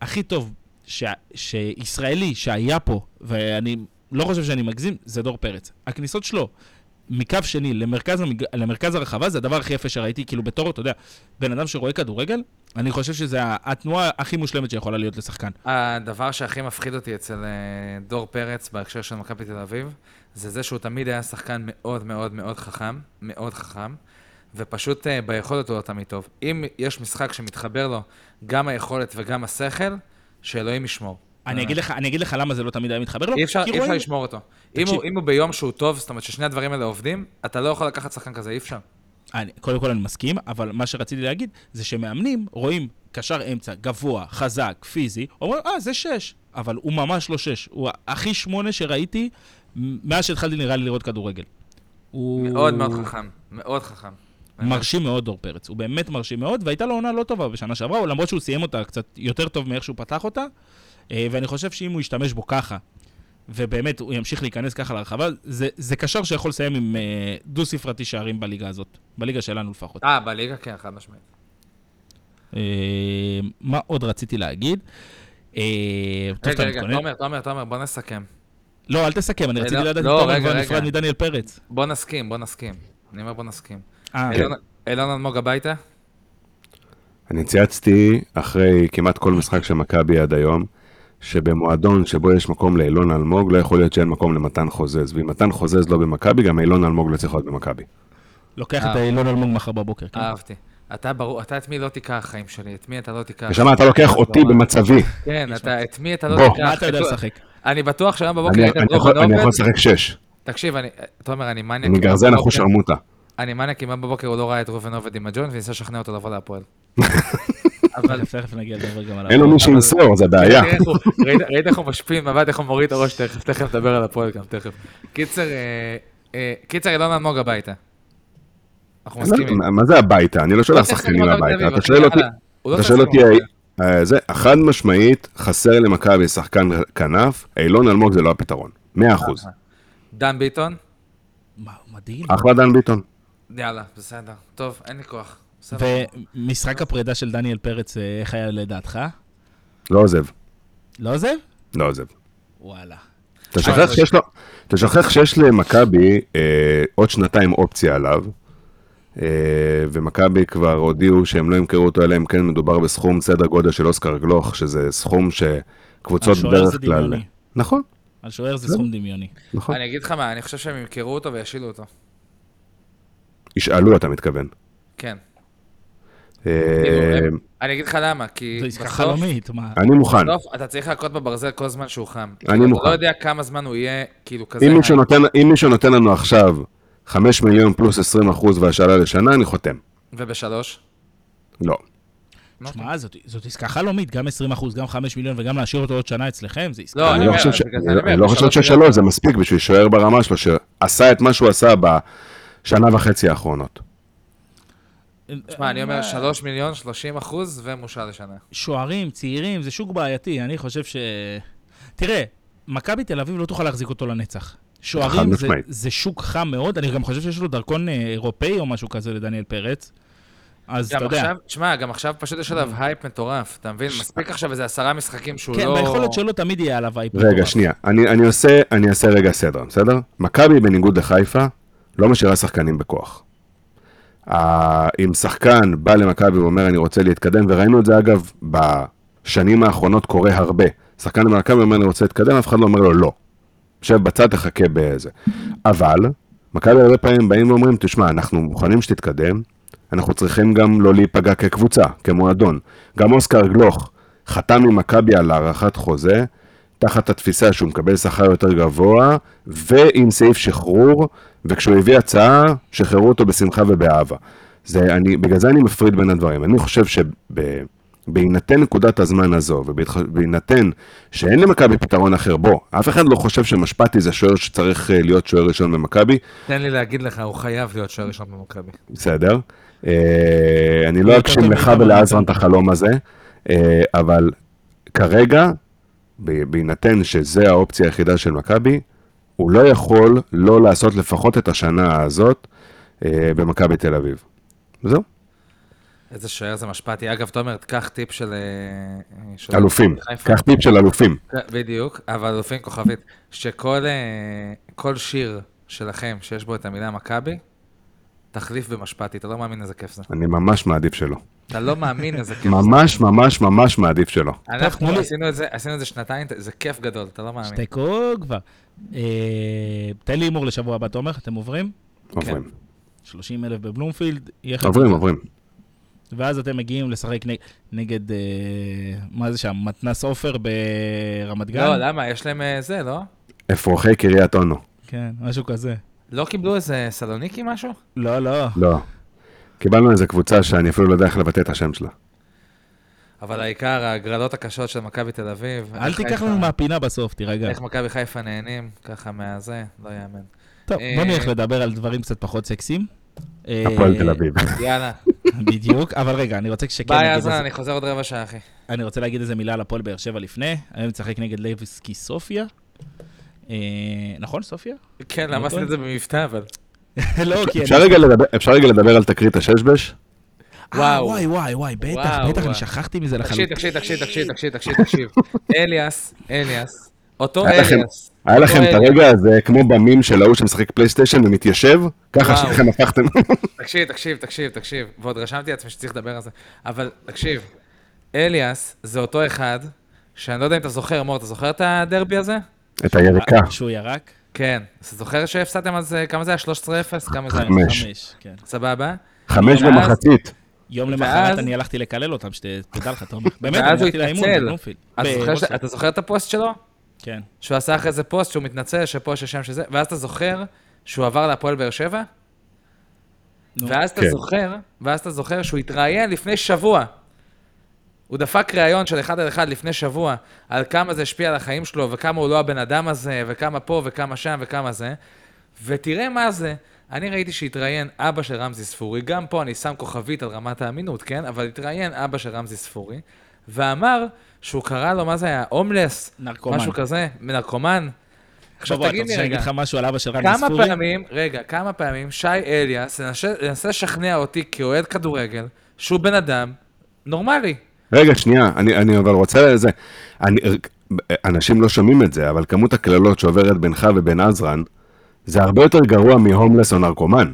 הכי טוב ש... שישראלי שהיה פה, ואני לא חושב שאני מגזים, זה דור פרץ. הכניסות שלו מקו שני למרכז, המג... למרכז הרחבה זה הדבר הכי יפה שראיתי, כאילו בתור, אתה יודע, בן אדם שרואה כדורגל, אני חושב שזה התנועה הכי מושלמת שיכולה להיות לשחקן. הדבר שהכי מפחיד אותי אצל אה, דור פרץ בהקשר של מכבי תל אביב, זה זה שהוא תמיד היה שחקן מאוד מאוד מאוד חכם, מאוד חכם, ופשוט אה, ביכולת הוא לא תמיד טוב. אם יש משחק שמתחבר לו גם היכולת וגם השכל, שאלוהים ישמור. אני אגיד לך, אני אגיד לך למה זה לא תמיד היה מתחבר לו, אי אפשר, אי אפשר לשמור אותו. אם. הוא, אם הוא ביום שהוא טוב, זאת אומרת ששני הדברים האלה עובדים, אתה לא יכול לקחת שחקן כזה, אי אפשר. אני, קודם כל אני מסכים, אבל מה שרציתי להגיד זה שמאמנים רואים קשר אמצע, גבוה, חזק, פיזי, אומרים, אה, זה שש, אבל הוא ממש לא שש. הוא הכי שמונה שראיתי מאז שהתחלתי נראה לי לראות כדורגל. הוא... מאוד מאוד חכם, מאוד חכם. מרשים מאוד דור פרץ, הוא באמת מרשים מאוד, והייתה לו עונה לא טובה בשנה שעברה, למרות שהוא סיים אותה קצת יותר טוב מאיך שהוא פתח אותה, ואני חושב שאם הוא ישתמש בו ככה, ובאמת הוא ימשיך להיכנס ככה לרחבה, זה, זה קשר שיכול לסיים עם אה, דו-ספרתי שערים בליגה הזאת, בליגה שלנו לפחות. אה, בליגה כן, חד משמעית. אה, מה עוד רציתי להגיד? אה, רגע, רגע? תומר, תומר, תומר, בוא נסכם. לא, אל תסכם, אני אה, רציתי לדעת אם לא, תומר רגע, כבר. נפרד מדניאל פרץ. בוא נסכים, בוא נסכים. אני אומר בוא נסכים. אה, כן. אילון- אילון אלמוג הביתה? אני צייצתי אחרי כמעט כל משחק של מכבי עד היום, שבמועדון שבו יש מקום לאילון אלמוג, לא יכול להיות שאין מקום למתן חוזז. ואם מתן חוזז לא במכבי, גם אילון אלמוג לא צריך להיות במכבי. לוקח אה. את אילון אלמוג מחר בבוקר, כן? אהבתי. אתה ברור, אתה את מי לא תיקח חיים שלי, את מי אתה לא תיקח. נשמה, אתה לוקח אותי במצבי. כן, אתה, את מי אתה לא. תיקח. מה אתה יודע לשחק? אני בטוח שהיום בבוקר אני דרור יכול- אני יכול ונובל. לשחק שש. תקשיב, אני, תומר, אני מניאק. אני גרזן אחוש שרמוטה. אני מניאק אם בבוקר הוא לא ראה את ראובן עובד עם הג'וינט וניסה לשכנע אותו לבוא להפועל. אבל... תכף נגיע לדבר גם על אין לו מי שימסור, זה בעיה. תראה איך הוא- ראית- איך הוא משפיל מבט, איך הוא מוריד את הראש תכף, תכף נדבר על הפועל גם, תכף. קיצר, אה, אה, קיצר, אילון אלמוג הביתה. אנחנו מסכימים. מה- זה הביתה? אני לא שולח שחקנים הביתה. אתה שואל אותי, לא אתה שואל אותי. אה, זה, חד משמעית, חסר למכבי שחקן כנף, אילון אלמוג זה לא הפתרון. מאה אחוז. דן ביטון? מה, מדהים. אחלה דן ביטון. יאללה, בסדר. טוב, אין לי כוח. ומשחק הפרידה של דניאל פרץ, אה, איך היה לדעתך? לא עוזב. לא עוזב? לא עוזב. וואלה. אתה שוכח שיש לו, אתה שוכח שיש למכבי אה, עוד שנתיים אופציה עליו, אה, ומכבי כבר הודיעו שהם לא ימכרו אותו, אלא אם כן מדובר בסכום סדר גודל של אוסקר גלוך, שזה סכום שקבוצות בדרך זה כלל... דמיוני. נכון, על שוער זה סכום דמיוני. נכון. אני אגיד לך מה, אני חושב שהם ימכרו אותו וישילו אותו. ישאלו, אתה מתכוון. כן. אה, כאילו, הם- אני אגיד לך למה, כי זו עסקה בסוף- חלומית, מה? אני מוכן. בסוף אתה צריך להכות בברזל כל זמן שהוא חם. אני כאילו, מוכן. אתה לא יודע כמה זמן הוא יהיה, כאילו, כזה... אם מישהו נותן- לנו עכשיו 5 מיליון פלוס 20 אחוז והשאלה לשנה, אני חותם. ובשלוש? לא. שמע, זאת, זאת עסקה חלומית, גם 20 אחוז, גם 5 מיליון וגם להשאיר אותו עוד שנה אצלכם, זה עסקה. לא, אני לא חושב ש- זה אני לא חושב בשלוש ששלוש. זה מספיק בשביל להישאר ברמה שלו, שעשה את מה שהוא עשה בשנה וחצי האחרונות. תשמע, אני אומר 3 מיליון, 30 אחוז ומושל לשנה. שוערים, צעירים, זה שוק בעייתי, אני חושב ש... תראה, מכבי תל אביב לא תוכל להחזיק אותו לנצח. שוערים זה. זה שוק חם מאוד, אני גם חושב שיש לו דרכון אה, אירופאי או משהו כזה לדניאל פרץ. אז אתה יודע, תשמע, גם עכשיו פשוט יש עליו הייפ מטורף, אתה מבין? מספיק עכשיו איזה עשרה משחקים שהוא כן, לא... ביכולת שלו תמיד יהיה עליו. רגע, מטורף. שנייה. אני אני עושה רגע סדר, בסדר? מכבי, בניגוד לחיפה, לא משאירה שחקנים בכוח. אם שחקן בא למכבי ואומר, אני רוצה להתקדם, וראינו את זה אגב בשנים האחרונות קורה הרבה. שחקן במכבי אומר, אני רוצה להתקדם, אף אחד לא אומר לו לא. יושב בצד, תחכה בזה. אבל, מכבי הרבה פעמים באים ואומרים, תשמע, אנחנו מוכנים שתתקדם, אנחנו צריכים גם לא להיפגע כקבוצה, כמועדון. גם אוסקר גלוך חתם עם מכבי על הארכת חוזה, תחת התפיסה שהוא מקבל שכר יותר גבוה, ועם סעיף שחרור, וכשהוא הביא הצעה, שחררו אותו בשמחה ובאהבה. זה, אני, בגלל זה אני מפריד בין הדברים. אני חושב שבהינתן נקודת הזמן הזו, ובהינתן שאין למכבי פתרון אחר, בוא, אף אחד לא חושב שמשפטי זה שוער שצריך אה, להיות שוער ראשון במכבי, תן לי להגיד לך, הוא חייב להיות שוער ראשון במכבי. בסדר. אה, אני לא אגשים לך ולעזרן את החלום הזה, אה, אבל כרגע, בהינתן שזה האופציה היחידה של מכבי, הוא לא יכול לא לעשות לפחות את השנה הזאת אה, במכבי תל אביב. זהו, איזה שוער זה משפטי. אגב, תומר, תקח טיפ של... אה, של אלופים. קח טיפ של אלופים. בדיוק, אבל אלופים כוכבית. שכל אה, שיר שלכם שיש בו את המילה מכבי, תחליף במשפטי, אתה לא מאמין איזה כיף זה. אני ממש מעדיף שלא. אתה לא מאמין איזה כיף זה. ממש ממש ממש מעדיף שלא. אנחנו עשינו את זה, עשינו את זה שנתיים, זה כיף גדול, אתה לא מאמין. שתיקו כבר. אה, תן לי הימור לשבוע הבא, תומר, אתם עוברים? עוברים. 30 אלף בבלומפילד, יהיה לך- עוברים, עוברים. ואז אתם מגיעים לשחק נג- נגד, אה, מה זה שם, מתנס עופר ברמת גן? לא, למה? יש להם אה, זה, לא? אפרוחי קריית אונו. כן, משהו כזה. לא קיבלו איזה סלוניקי משהו? לא, לא. לא. קיבלנו איזה קבוצה שאני אפילו לא יודע איך לבטא את השם שלה. אבל העיקר, ההגרלות הקשות של מכבי תל אביב. אל תיקח לנו מהפינה בסוף, תירגע. איך מכבי חיפה נהנים, ככה מהזה, לא יאמן. טוב, אה, בוא נלך לדבר על דברים קצת פחות סקסיים. אה, הפועל תל אביב. יאללה. בדיוק, אבל רגע, אני רוצה שכן ביי, איזה- אני חוזר עוד רבע שעה, אחי. אני רוצה להגיד איזה מילה על הפועל באר שבע לפני. היום נשחק נגד לבסקי סופיה. אה, נכון, סופיה? כן, למדתי טוב. את זה במבטא, אבל... לא, כי... אפשר רגע לדבר- אפשר רגע לדבר על תקרית הששבש? וואו. וואו. וואי, וואי, וואי, בטח, בטח. אני שכחתי מזה לחלוטין. תקשיב, תקשיב, תקשיב, תקשיב, תקשיב, תקשיב. אליאס, אליאס, אותו אליאס. היה לכם את. הרגע הזה, כמו במים של ההוא שמשחק PlayStation ומתיישב? ככה. שלכם הפכתם. תקשיב, תקשיב, תקשיב, תקשיב. ועוד רשמתי לעצמי שצריך לדבר על זה. אבל תקשיב, אליאס זה אותו אחד, שאני לא יודע אם אתה זוכר, מור, אתה זוכר את הדרבי הזה? את היריקה. שהוא ירק? כן. אז אתה זוכר שהפסדתם אז, כמה זה היה? 13-0? כמה זה היה? חמש. חמש, כן. סבבה? חמש ואז- במחצית. יום למחרת אני הלכתי לקלל אותם, שתדע לך, תומר. באמת, אני הלכתי לאימון בוולפסון. אתה זוכר את הפוסט שלו? כן. שהוא עשה אחרי זה פוסט שהוא מתנצל שפה יש השם שזה, ואז אתה זוכר שהוא עבר להפועל באר שבע? ואז אתה כן. זוכר, ואז אתה זוכר שהוא התראיין לפני שבוע. הוא דפק ראיון של אחד על אחד לפני שבוע, על כמה זה השפיע על החיים שלו, וכמה הוא לא הבן אדם הזה, וכמה פה, וכמה שם, וכמה זה. ותראה מה זה. אני ראיתי שהתראיין אבא של רמזי ספורי, גם פה אני שם כוכבית על רמת האמינות, כן? אבל התראיין אבא של רמזי ספורי, ואמר שהוא קרא לו, מה זה היה? הומלס? נרקומן. משהו כזה? נרקומן? עכשיו בוא, תגיד לי שאני אגיד רגע, לך משהו על אבא של כמה ספורי? פעמים, רגע, כמה פעמים שי אליאס ינסה לשכנע אותי כאוהד כדורגל שהוא בן אדם נורמלי. רגע, שנייה, אני, אני אבל רוצה לזה. אני, אנשים לא שומעים את זה, אבל כמות הקללות שעוברת בינך ובין עזרן, זה הרבה יותר גרוע מהומלס או נרקומן.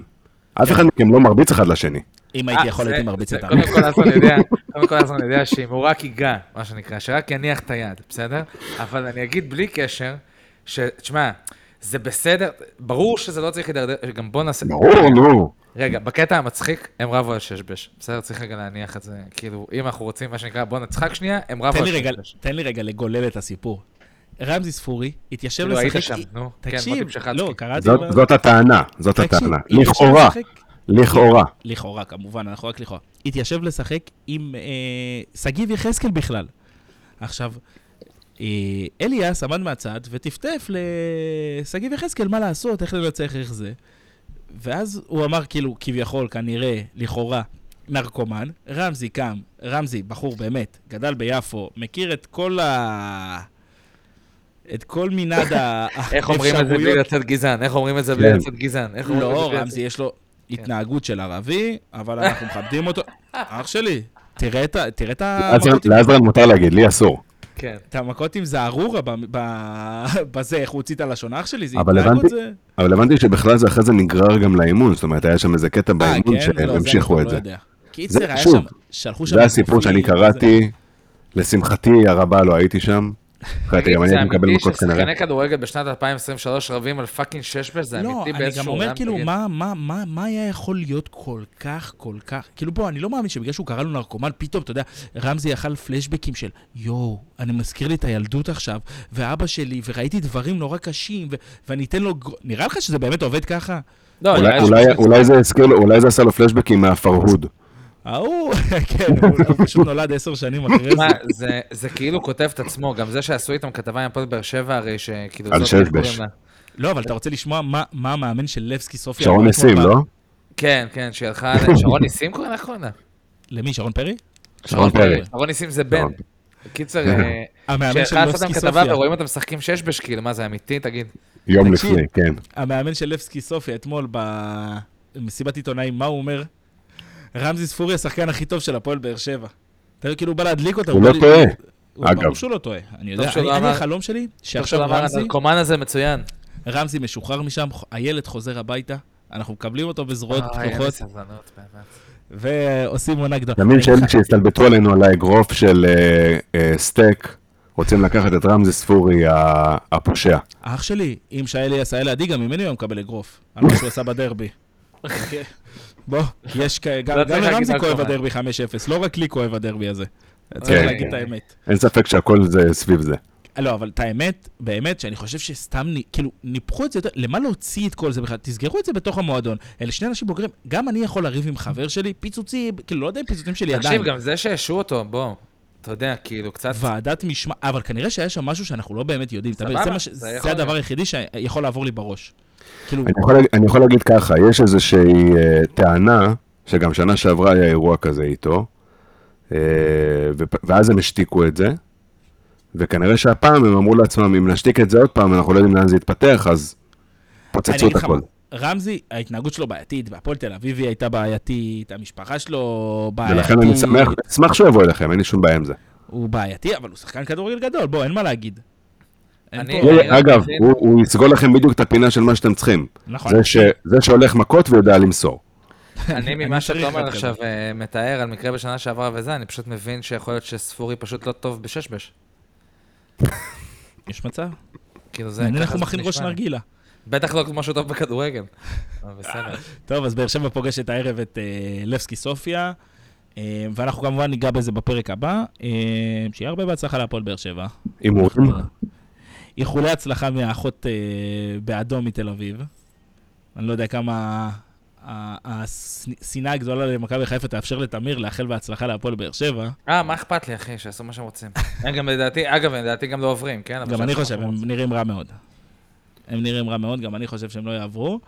אף אחד מכם לא מרביץ אחד לשני. אם הייתי אה, יכול הייתי מרביץ אותם. קודם כל עזרן יודע, קודם כל עזרן יודע שאם הוא רק ייגע, מה שנקרא, שרק יניח את היד, בסדר? אבל אני אגיד בלי קשר, ש... זה בסדר, ברור שזה לא צריך להידרדר, גם בוא נעשה... ברור, נו. רגע, בקטע המצחיק, הם רבו על ששבש. בסדר, צריך רגע להניח את זה. כאילו, אם אנחנו רוצים, מה שנקרא, בוא נצחק שנייה, הם רבו על ששבש. תן לי רגע לגולל את הסיפור. רמזי ספורי התיישב כאילו, היית לשחק... שם, נו. כן, תקשיב. לא, קראתי... זאת- הטענה, זאת הטענה. לכאורה, לכאורה. לכאורה, כמובן, אנחנו רק לכאורה. התיישב לשחק עם אה, שגיב יחזקאל בכלל. עכשיו, אליאס עמד מהצד וטפטף לשגיב יחזקאל מה לעשות, איך לנצח, איך זה. ואז הוא אמר, כאילו, כביכול, כנראה, לכאורה, נרקומן. רמזי קם, רמזי, בחור באמת, גדל ביפו, מכיר את כל ה... את כל מנעד האפשרויות. איך אומרים את זה בלי לצאת גזען? איך אומרים את זה בלי כן. לצאת גזען? לא, רמזי יש לו התנהגות של ערבי, אבל אנחנו מכבדים אותו. אח שלי, תראה את ה- לעזרן מותר להגיד, לי אסור. כן. את המכות עם זערורה ב- ב- בזה, איך הוא הוציא את הלשון אח שלי, זה אבל התנהגות זה... אבל הבנתי שבכלל זה אחרי זה נגרר גם לאימון, זאת אומרת, היה שם איזה קטע אה, באימון כן? לא, שהם זה המשיכו את לא זה. קיצר, היה שם, שלחו שם... זה הסיפור שאני קראתי, לשמחתי הרבה לא הייתי שם. אחרת גם אני הייתי מקבל מכות זה כנראה. אמיתי ששחקני כדורגל בשנת 2023 רבים על fucking ששבש? זה לא, אמיתי אני באיזשהו... גם אומר כאילו. מה, מה, מה, מה היה יכול להיות כל כך, כל כך, כאילו בוא, אני לא מאמין שבגלל שהוא קרא לו נרקומן, פתאום, אתה יודע, רמזי אכל פלשבקים של, יואו, אני מזכיר לי את הילדות עכשיו, ואבא שלי, וראיתי דברים נורא קשים, ו- ואני אתן לו, נראה לך שזה באמת עובד ככה? לא, זה הזכיר אולי זה עשה לו פלשבקים מהפרהוד. ההוא, כן, הוא פשוט נולד עשר שנים אחרי זה. זה- זה כאילו כותב את עצמו, גם זה שעשו איתם כתבה עם הפועל באר שבע, הרי שכאילו... על לה. לא, אבל אתה רוצה לשמוע מה- מה המאמן של לבסקי סופיה... שרון ניסים, לא? כן, כן, שהיא הלכה... שרון ניסים קוראים לה? למי, שרון פרי? שרון פרי. שרון ניסים זה בן. כן. אה, המאמן של לבסקי סופיה. ורואים אותם משחקים ששבש, כאילו, מה זה אמיתי? תגיד. יום. לפני, כן. המאמן של לבסקי סופיה אתמול במסיבת עיתונאים, מה הוא אומר? רמזי ספורי השחקן הכי טוב של הפועל באר שבע. אתה יודע, כאילו הוא בא להדליק אותה. הוא לא לי- טועה. הוא- אגב. ברור שהוא לא טועה. אני יודע, אני- החלום שלי, שעכשיו רמזי, הנרקומן הזה מצוין. רמזי משוחרר משם, הילד חוזר הביתה, אנחנו מקבלים אותו בזרועות לי פתוחות. ועושים עונה גדולה. תמיד אני שאלה ח- שהסתלבטו עלינו על האגרוף של אה, אה, סטייק, רוצים לקחת את רמזי ספורי הפושע. אח שלי, אם שי אליאס היה לידי, גם ממני הוא היה מקבל אגרוף. על מה שהוא עשה בדרבי. בוא, יש כ... גם צריך לרמזי כואב. הדרבי 5-0, לא רק לי כואב הדרבי הזה. צריך כן. להגיד את האמת. אין ספק שהכל זה סביב זה. לא, אבל את האמת, באמת, שאני חושב שסתם, כאילו, ניפחו את זה יותר, למה להוציא את כל זה בכלל? תסגרו את זה בתוך המועדון. אלה שני אנשים בוגרים, גם אני יכול לריב עם חבר שלי, פיצוצים, כאילו, לא יודע אם פיצוצים של ידיים. תקשיב, גם זה שהשעו אותו, בוא, אתה יודע, כאילו, קצת... ועדת משמע, אבל כנראה שהיה שם משהו שאנחנו לא באמת יודעים. סבבה, זה זה זה הדבר. היחידי שיכול לעבור לי בראש. כאילו, אני יכול, אני יכול להגיד ככה, יש איזושהי אה, טענה, שגם שנה שעברה היה אירוע כזה איתו, אה, ואז הם השתיקו את זה, וכנראה שהפעם הם אמרו לעצמם, אם נשתיק את זה עוד פעם, אנחנו לא יודעים לאן זה יתפתח, אז פוצצו את הכל. רמזי, ההתנהגות שלו בעייתית, והפועל תל אביבי הייתה בעייתית, המשפחה שלו בעייתית. ולכן אני שמח, אשמח שהוא יבוא אליכם, אין לי שום בעיה עם זה. הוא בעייתי, אבל הוא שחקן כדורגל גדול, בוא, אין מה להגיד. אגב, הוא- הוא יסגול לכם בדיוק את הפינה של מה שאתם צריכים. נכון. זה ש- זה שהולך מכות ויודע למסור. אני ממה אני שאתה אומר עכשיו אה, מתאר על מקרה בשנה שעברה וזה, אני פשוט מבין שיכול להיות שספורי פשוט לא טוב בששבש. יש מצב? כאילו זה... מעניין איך הוא מכין ראש. נרגילה. בטח לא כמו שהוא טוב בכדורגל. בסדר. טוב, אז באר שבע פוגשת הערב את אה, לבסקי סופיה, אה, ואנחנו כמובן ניגע בזה בפרק הבא. שיהיה הרבה בהצלחה להפועל באר שבע. הימורים? איחולי הצלחה מהאחות אה, באדום מתל אביב. אני לא יודע כמה ה- השנאה הגדולה למכבי חיפה תאפשר לתמיר לאחל בהצלחה להפועל באר שבע. אה, מה אכפת לי, אחי, שיעשו מה שהם רוצים. הם גם לדעתי, אגב, הם לדעתי גם לא עוברים, כן? גם אני חושב, הם. נראים רע מאוד. הם נראים רע מאוד, גם אני חושב שהם לא יעברו.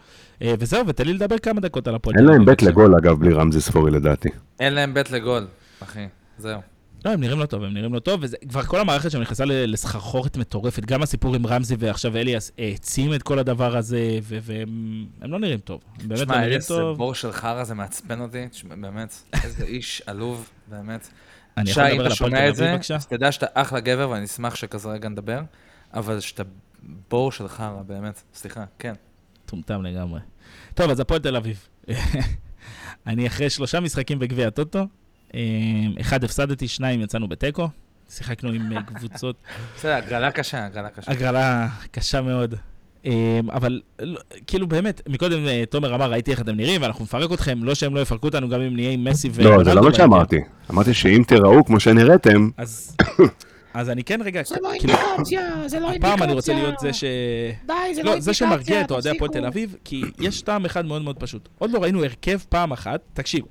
אה, וזהו, ותן לי לדבר כמה דקות על הפועל. אין להם בית. לגול, אגב, בלי רמזי ספורי לדעתי. אין להם בית לגול, אחי. זהו. לא, הם נראים לא טוב, הם נראים לא טוב, וכבר כל המערכת שם נכנסה לסחרחורת מטורפת. גם הסיפור עם רמזי ועכשיו אליאס העצים את כל הדבר הזה, והם הם לא נראים טוב. הם באמת לא נראים טוב. בור של חרא, זה מעצבן אותי, באמת. איזה איש עלוב, באמת. אני יכול לדבר על אתה הפועל תל אביב, בבקשה? אז תדע שאתה אחלה גבר, ואני אשמח שכזה רגע נדבר, אבל שאתה בור של חרא, באמת. סליחה, כן. מטומטם לגמרי. טוב, אז הפועל תל אביב. אני אחרי שלושה משחקים בגביע הטוטו, אה, אחד הפסדתי, שניים יצאנו בתיקו. שיחקנו עם אה, קבוצות, בסדר, הגרלה קשה, הגרלה קשה. הגרלה קשה מאוד. אה, אבל לא- כאילו באמת, מקודם אה, תומר אמר, ראיתי איך אתם נראים, ואנחנו נפרק אתכם, לא שהם לא יפרקו אותנו גם אם נהיה עם מסי לא, זה לא מה. שאמרתי. אמרתי שאם תיראו כמו שנראיתם, אז, אז אני כן רגע, זה לא כאילו, אינדיקציה, זה לא אינדיקציה. הפעם אני רוצה להיות זה ש... די, זה לא לא, אינדיקציה, זה שמרגיע את אוהדי הפועל. תל אביב, כי יש טעם אחד מאוד מאוד פשוט. עוד לא ראינו הרכב פעם אחת, תקשיב,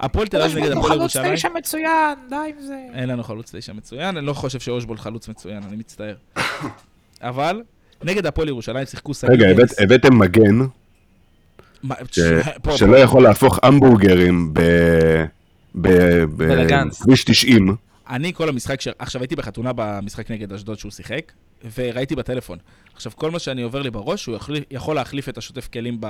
הפועל תל אביב יש נגד לנו הפועל חלוץ ירושלים, תשע מצוין, די עם זה. אין לנו חלוץ תשע מצוין, אני לא חושב שאושבולט חלוץ מצוין, אני מצטער. אבל, נגד הפועל ירושלים שיחקו שגיא רגע. הבאתם מגן שלא. יכול להפוך המבורגרים. בכביש 90. אני כל המשחק, ש... עכשיו הייתי בחתונה במשחק נגד אשדוד שהוא שיחק, וראיתי בטלפון. עכשיו, כל מה שאני עובר לי בראש, הוא יכול להחליף את השוטף כלים ב...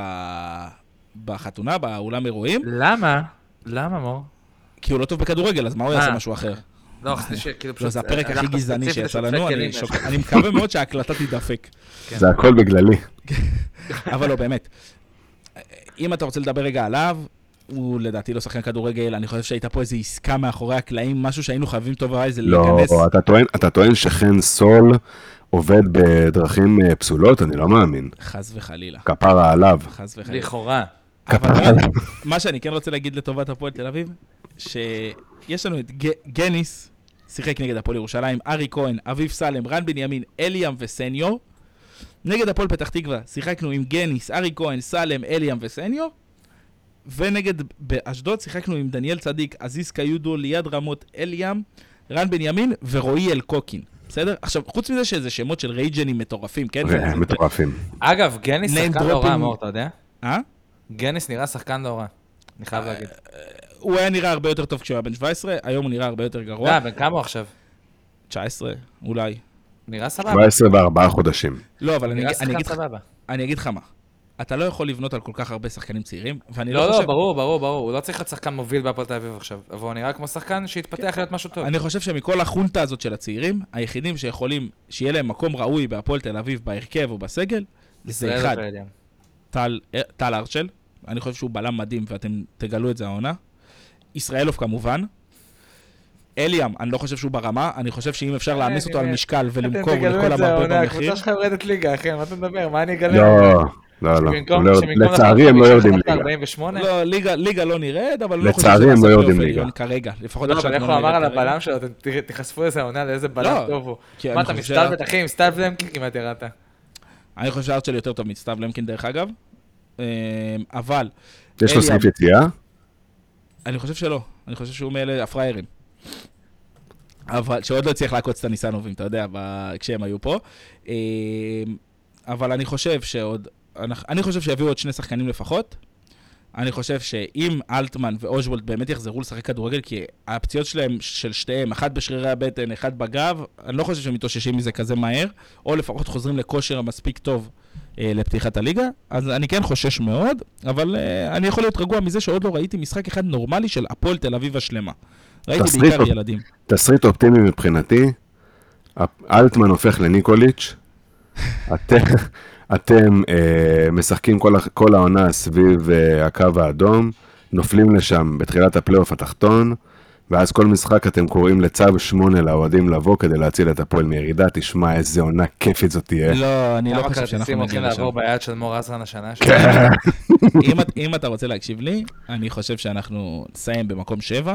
בחתונה, באולם אירועים, למה? למה, מור? כי הוא לא טוב בכדורגל, אז מה הוא אה. יעשה משהו אחר? לא, חשבתי שכאילו פשוט... לא, זה הפרק הכי הלכת גזעני שיצא לנו, כלים, אני, מקווה מאוד שההקלטה תידפק. זה הכל בגללי. אבל לא, באמת. אם אתה רוצה לדבר רגע עליו, הוא לדעתי לא שחקן כדורגל, אני חושב שהייתה פה איזו עסקה מאחורי הקלעים, משהו שהיינו חייבים טוב ורע, זה לא, להיכנס... אתה טוען- אתה טוען שחן סול עובד בדרכים אה, פסולות? אני לא מאמין. חס וחלילה, כפרה עליו. חס וחלילה. לכאורה. אבל מה- שאני כן רוצה להגיד לטובת הפועל תל אביב, שיש לנו את גניס, שיחק נגד הפועל ירושלים, ארי כהן, אביב סלם, רן בנימין, אליאם וסניור. נגד הפועל פתח תקווה שיחקנו עם גניס, ארי כהן, סלם, אליאם וסניור. ונגד באשדוד שיחקנו עם דניאל צדיק, עזיז קיודו, ליעד רמות, אליאם, רן בנימין ורועי אלקוקין. בסדר? עכשיו, חוץ מזה שזה שמות של רייג'נים מטורפים, כן? אה, מטורפים. אגב, גניס שחקן לא רע. מור, אתה יודע? אה? גניס נראה שחקן לא רע. אני חייב להגיד. הוא היה נראה הרבה יותר טוב כשהוא היה בן 17, היום הוא נראה הרבה יותר גרוע. אה, בן כמה הוא עכשיו? 19, אולי. נראה סבבה. 17 וארבעה חודשים. לא, אבל אני, אגיד לך, סבבה. אני אגיד לך מה. אתה לא יכול לבנות על כל כך הרבה שחקנים צעירים, ואני לא, לא, לא, חושב... ברור, ברור, ברור. הוא לא צריך להיות שחקן מוביל בהפועל תל אביב עכשיו. אבל הוא נראה כמו שחקן שהתפתח להיות משהו טוב. אני חושב שמכל החונטה הזאת של הצעירים, היחידים שיכולים, שיהיה להם מקום ראוי בהפועל תל אביב, בהרכב או בסגל, זה אחד, ואליאם. טל, אה, טל ארצ'ל, אני חושב שהוא בלם מדהים ואתם תגלו את זה העונה. ישראלוב כמובן. אליאם, אני לא חושב שהוא ברמה, אני חושב שאם אפשר להעמיס אותו על משקל ולמכור לכל המרבה במחיר, שלך יורדת ליגה, אחי, מה אתה מדבר? מה אני אגלה? לא, לא, לא. שבמקום- לא, שבמקום לצערי הם לא יורדים ליגה. 48? לא, ליגה, לא נרד, אבל לא חושב לצערי הם לא יורדים ליגה. כרגע, לפחות לא, עכשיו אבל איך לא הוא אמר על. הבלם שלו, אתם ת- תיחשפו איזה עונה, לאיזה לא, בלם טוב הוא. מה, אתה מסתלבט, אחי, עם סטלבט למקין כמעט ירדת. אני חושב שארצ'ל יותר טוב מסתיו למקין דרך אגב, אבל יש לו. סעיף יציאה? אני חושב שלא, אני חושב שהוא מאלה הפראיירים. אבל, שעוד לא הצליח לעקוץ את הניסנובים, אתה יודע, כשהם היו פה. אמ, אבל אני חושב שעוד, אני חושב שיביאו עוד שני שחקנים לפחות. אני חושב שאם אלטמן ואושבולט באמת יחזרו לשחק כדורגל, כי הפציעות שלהם, של שתיהם, אחת בשרירי הבטן, אחד בגב, אני לא חושב שהם מתאוששים מזה כזה מהר, או לפחות חוזרים לכושר המספיק טוב לפתיחת הליגה, אז אני כן חושש מאוד, אבל אה, אני יכול להיות רגוע מזה שעוד לא ראיתי משחק אחד נורמלי של הפועל תל אביב השלמה. ראיתי בעיקר טוב. ילדים. תסריט אופטימי מבחינתי, אלטמן הופך לניקוליץ', אתם, אתם אה, משחקים כל, כל העונה סביב אה, הקו האדום, נופלים לשם בתחילת הפלייאוף התחתון, ואז כל משחק אתם קוראים לצו שמונה לאוהדים לבוא כדי להציל את הפועל מירידה, תשמע איזה עונה כיפית זאת תהיה. לא, אני לא חושב שאנחנו כרטיסים הולכים נגיע לשם. לעבור ביד של מור עזרן השנה? כן. אם, את- אם אתה רוצה להקשיב לי, אני חושב שאנחנו נסיים במקום 7,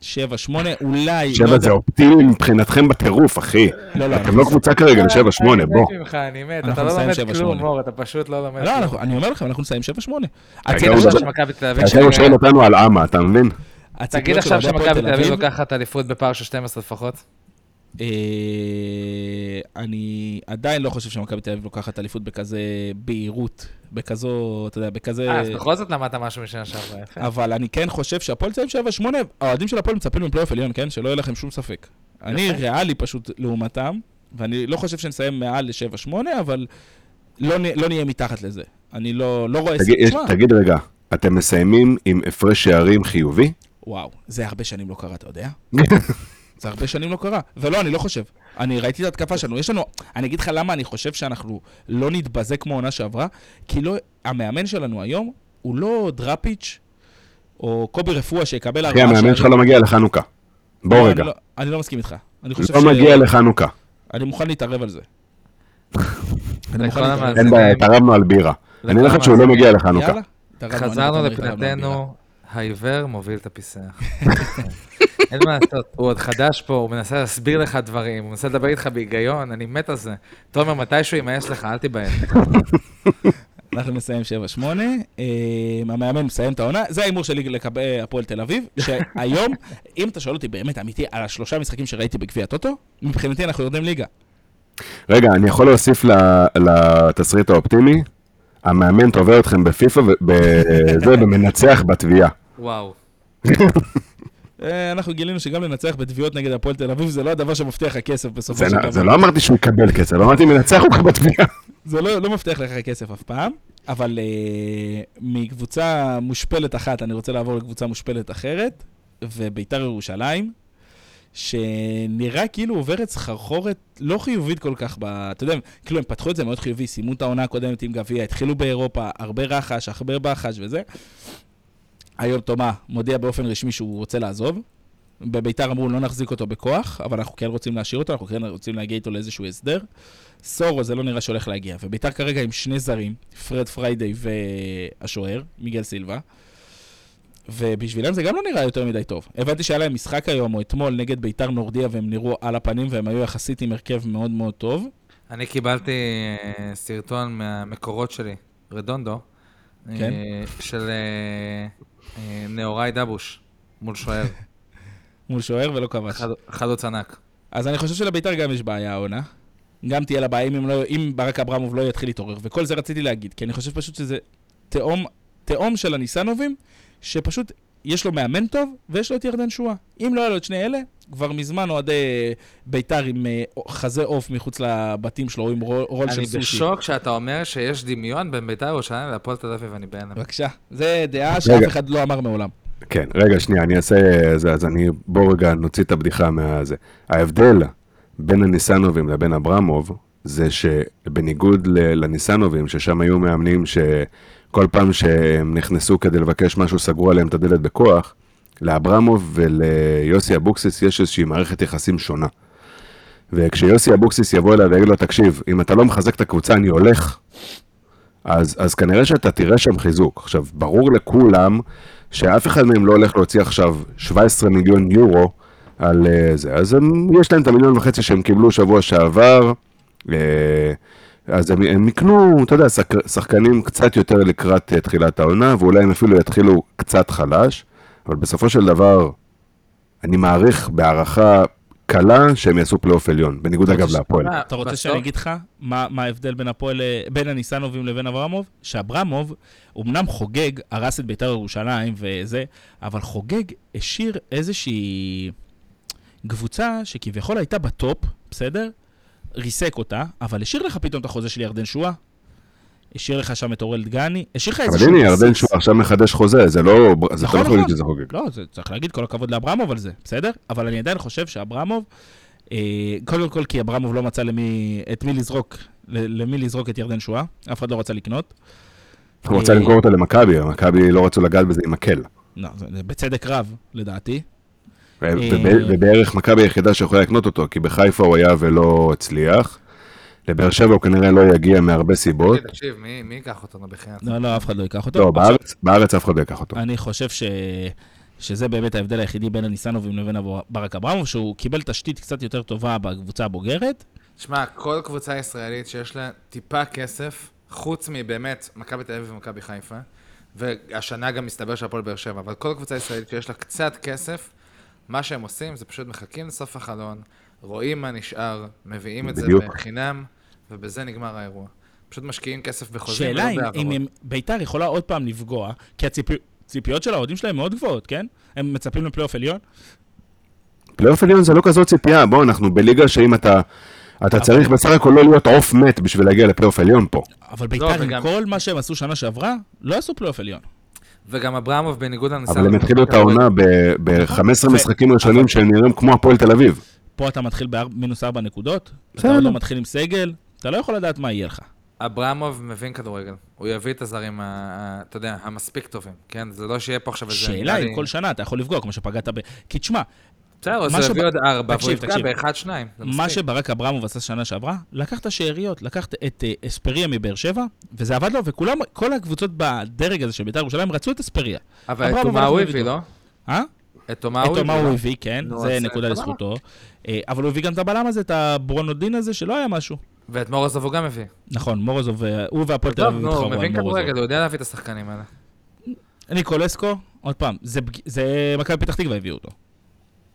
7, 8, אולי... לא שבע יודע. זה אופטימי מבחינתכם בטירוף, אחי. לא, לא, אתם לא קבוצה כרגע לשבע שמונה, בוא. אני מת ממך, אני מת, אנחנו אתה לא לומד כלום. מור, אתה פשוט לא לומד לא, כלום. אני אומר לכם, אנחנו נסיים 7, 8. תגיד הוא עכשיו מדבר- שמכבי תל אביב... עכשיו הוא שואל אותנו על אמה, אתה מבין? תגיד עכשיו שמכבי תל אביב לוקחת אליפות בפער של 12 לפחות. אה, אני עדיין לא חושב שמכבי תל אביב לוקחת אליפות בכזה בהירות, בכזו, אתה יודע, בכזה... אה, אז בכל זאת למדת משהו משנה שעברה, יפה. אבל אני כן חושב שהפועל תל אביב 7-8, האוהדים של הפועל מצפים מפלייאוף עליון, כן? שלא יהיה לכם שום ספק. אני ריאלי פשוט לעומתם, ואני לא חושב שנסיים מעל ל-7-8, אבל לא לא נהיה מתחת לזה. אני לא לא רואה... תגיד רגע, אתם מסיימים עם הפרש שערים חיובי? וואו, זה הרבה שנים לא קרה, אתה יודע? זה הרבה שנים לא קרה. ולא, אני לא חושב. אני ראיתי את ההתקפה שלנו. יש לנו... אני אגיד לך למה אני חושב שאנחנו לא נתבזה כמו עונה שעברה, כי לא... המאמן שלנו היום הוא לא דראפיץ' או קובי רפואה שיקבל אחי, המאמן שלך לא מגיע לחנוכה. בוא לא, רגע. אני לא- אני לא מסכים איתך. אני חושב לא מגיע לחנוכה. אני מוכן להתערב על זה. אין בעיה, התערבנו על בירה. אני אומר לך שהוא לא מגיע לחנוכה. חזרנו. לפינתנו, העיוור מוביל את הפיסח. אין מה לעשות, הוא עוד חדש פה, הוא מנסה להסביר לך דברים, הוא מנסה לדבר איתך בהיגיון, אני מת על זה. תומר, מתישהו יימאס לך, אל תיבהל. אנחנו נסיים 7-8. אה, המאמן מסיים את העונה. זה ההימור שלי לגבי הפועל תל אביב, שהיום, אם אתה שואל אותי באמת אמיתי על השלושה משחקים שראיתי בגביע הטוטו, מבחינתי אנחנו יורדים ליגה. רגע, אני יכול להוסיף לתסריט האופטימי? המאמן תובע אתכם בפיפא וזה, ומנצח בתביעה. וואו. אה, אנחנו גילינו שגם לנצח בתביעות נגד הפועל תל אביב זה לא הדבר שמבטיח לך כסף בסופו זה של לא- דבר. זה לא אמרתי שהוא יקבל כסף, אמרתי מנצח אותך בתביעה. זה לא, לא מבטיח לך כסף אף פעם, אבל uh, מקבוצה מושפלת אחת, אני רוצה לעבור לקבוצה מושפלת אחרת, וביתר ירושלים, שנראה כאילו עוברת סחרחורת לא חיובית כל כך, ב... אתה יודע, כאילו הם פתחו את זה מאוד חיובי, סיימו את העונה הקודמת עם גביע, התחילו באירופה, הרבה רחש, הרבה בחש וזה. היום תומה מודיע באופן רשמי שהוא רוצה לעזוב. בביתר אמרו, לא נחזיק אותו בכוח, אבל אנחנו כן רוצים להשאיר אותו, אנחנו כן רוצים להגיע איתו לאיזשהו הסדר. סורו זה לא נראה שהולך להגיע, וביתר כרגע עם שני זרים, פרד פריידי והשוער, מיגל סילבה, ובשבילם זה גם לא נראה יותר מדי טוב. הבנתי שהיה להם משחק היום או אתמול נגד ביתר נורדיה והם נראו על הפנים והם היו יחסית עם הרכב מאוד מאוד טוב. אני קיבלתי אה, סרטון מהמקורות שלי, רדונדו, כן. אה, של אה, אה, נאורי דבוש מול שוער, מול שוער ולא כבש. חד- חלוץ ענק. אז אני חושב שלביתר גם יש בעיה העונה. גם תהיה לה בעיה אם, לא, אם ברק אברמוב לא יתחיל להתעורר. וכל זה רציתי להגיד, כי אני חושב פשוט שזה תהום, תהום של הניסנובים, שפשוט יש לו מאמן טוב ויש לו את ירדן שואה. אם לא היה לו את שני אלה, כבר מזמן אוהדי ביתר עם אה, חזה עוף מחוץ לבתים שלו, עם רול, רול של אני סושי. בשוק שאתה אומר שיש דמיון בין בית"ר ירושלים להפועל תל אביב, אני בהלם. בבקשה. זה דעה שאף. אחד לא אמר מעולם. כן, רגע, שנייה, אני אעשה זה, אז אני, בואו רגע נוציא את הבדיחה מהזה. ההבדל בין הניסנובים לבין אברמוב, זה שבניגוד לניסנובים, ששם היו מאמנים שכל פעם שהם נכנסו כדי לבקש משהו, סגרו עליהם את הדלת בכוח, לאברמוב וליוסי אבוקסיס יש איזושהי מערכת יחסים שונה. וכשיוסי אבוקסיס יבוא אליו ויגיד לו, תקשיב, אם אתה לא מחזק את הקבוצה, אני הולך, אז, אז כנראה שאתה תראה שם חיזוק. עכשיו, ברור לכולם שאף אחד מהם לא הולך להוציא עכשיו 17 מיליון יורו על uh, זה, אז הם, יש להם את המיליון וחצי שהם קיבלו שבוע שעבר, uh, אז הם, הם יקנו, אתה יודע, שחק, שחקנים קצת יותר לקראת uh, תחילת העונה, ואולי הם אפילו יתחילו קצת חלש, אבל בסופו של דבר, אני מעריך בהערכה קלה שהם יעשו פלייאוף עליון, בניגוד אגב להפועל. אתה רוצה שאני אגיד לך מה, מה ההבדל בין הפועל, בין הניסנובים לבין אברמוב? שאברמוב, אמנם חוגג, הרס את בית"ר ירושלים וזה, אבל חוגג השאיר איזושהי קבוצה שכביכול הייתה בטופ, בסדר? ריסק אותה, אבל השאיר לך פתאום את החוזה של ירדן שועה. השאיר לך שם את אורל דגני, השאיר לך אבל איזשהו הנה, ירדן. שהוא עכשיו מחדש חוזה, זה לא, זה נכון, אתה לא יכול נכון. להגיד שזה חוגג. לא, זה צריך להגיד כל הכבוד לאברמוב על זה, בסדר? אבל אני עדיין חושב שאברמוב, אה, קודם כל כי אברמוב לא מצא למי, את מי לזרוק, למי לזרוק את ירדן שואה, אף אחד לא רצה לקנות. הוא רצה אה, למכור אותו למכבי, מכבי לא רצו לגעת בזה עם מקל. לא, זה זה בצדק רב, לדעתי. אה. וב- ובערך מכבי היחידה שיכולה לקנות אותו, כי בחיפה הוא היה ולא הצליח. לבאר שבע הוא כנראה לא יגיע מהרבה סיבות. תקשיב, מי מי ייקח אותנו בחייאת? לא, לא, אף אחד לא ייקח אותו. לא, בארץ- בארץ אף אחד לא ייקח אותו. אני חושב ש... שזה באמת ההבדל היחידי בין הניסנובים לבין ברק אברמוב, שהוא קיבל תשתית קצת יותר טובה בקבוצה הבוגרת. שמע, כל קבוצה ישראלית שיש לה טיפה כסף, חוץ מבאמת מכבי תל אביב ומכבי חיפה, והשנה גם מסתבר שהפועל באר שבע, אבל כל קבוצה ישראלית שיש לה קצת כסף, מה שהם עושים זה פשוט מחכים לסוף החלון, רואים מה נשאר, מביאים את זה בדיוק. בחינם, ובזה נגמר האירוע. פשוט משקיעים כסף בחוזים שאלה אם, אם. הם, ביתר יכולה עוד פעם לפגוע, כי הציפיות של האוהדים שלהם מאוד גבוהות, כן? הם מצפים לפלייאוף עליון. פלייאוף עליון זה לא כזאת ציפייה, בוא, אנחנו בליגה שאם אתה... אתה צריך בסך הכל לא להיות עוף מת בשביל להגיע לפלייאוף עליון פה. אבל ביתר, לא, עם וגם- כל מה שהם עשו שנה שעברה, לא עשו פלייאוף עליון. וגם אברמוב, בניגוד לניסנוב... אבל הם התחילו את העונה ב-15 ו- משחקים ראשונים אבל- שהם נראים כמו הפועל תל אביב. פה אתה מתחיל במינוס 4 נקודות, אתה. עוד לא מתחיל עם סגל, אתה לא יכול לדעת מה יהיה לך. אברמוב מבין כדורגל. הוא יביא את הזרים, ה- ה- אתה יודע, המספיק טובים, כן? זה לא שיהיה פה עכשיו איזה... שאלה אם כל שנה אתה יכול לפגוע, כמו שפגעת ב... כי תשמע, בסדר, אז מה הוא הביא עוד ארבע, והוא יפגע. באחד, שניים. מה. שברק אברמוב עשה שנה שעברה, לקח את השאריות, לקח את אה, אספריה מבאר שבע, וזה עבד לו, וכולם, כל הקבוצות בדרג הזה של בית"ר ירושלים רצו את אספריה. אבל את תומה הוא הביא. לא? אה? את תומה הוא הביא, הוא לא? הביא, כן, זה נקודה אה, לזכותו. אה, אבל הוא הביא גם את הבלם הזה, את הברונודין הזה, שלא היה משהו. ואת מורוזוב הוא גם הביא. נכון, מורוזוב, אה, הוא והפועל תל טוב, אביב התחרו הוא על מבין מורוזוב. כדורגל, הוא יודע להביא את השחקנים האלה. ניקולסקו, עוד פעם, זה מכבי פתח תקווה הביאו אותו.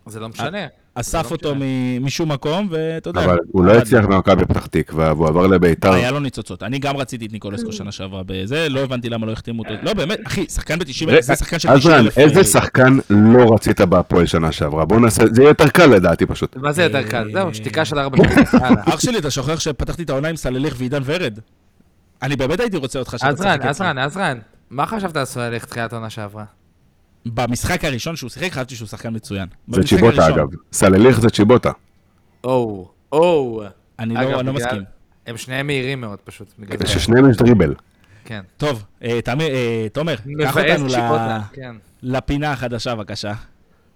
זה לא משנה. אסף לא אותו משנה. מ- משום מקום, ואתה יודע. אבל הוא לא. הצליח במכבי פתח תקווה, והוא עבר לביתר. היה לו ניצוצות. אני גם רציתי את ניקולסקו שנה שעברה בזה, לא הבנתי למה לא החתימו אותו. לא, באמת, אחי, שחקן ב-90 אלף, זה שחקן של 90 עזרן, אלף. איזה שחקן לא רצית בהפועל שנה שעברה? בוא נעשה, זה יהיה יותר קל לדעתי פשוט. מה זה יותר קל? אה, זהו, שתיקה של ארבע שנים. אח שלי, אתה שוכח שפתחתי את העונה עם סלליך ועידן ורד? אני באמת הייתי רוצה אותך שאתה עזרן, תשחק אצלי. עזרן, עזרן, מה חשבת על סואליך תחילת העונה שעברה? במשחק הראשון שהוא שיחק, חשבתי שהוא שחקן מצוין. זה צ'יבוטה הראשון. אגב. סלליך זה צ'יבוטה. או, או. אני אגב, לא אני לא בגלל- מסכים. הם שניהם מהירים מאוד פשוט. כדי זה. ששניהם יש דריבל. כן. טוב, אה, אה, תומר, קח אותנו צ'יבוטה, ל- כן. לפינה החדשה, בבקשה.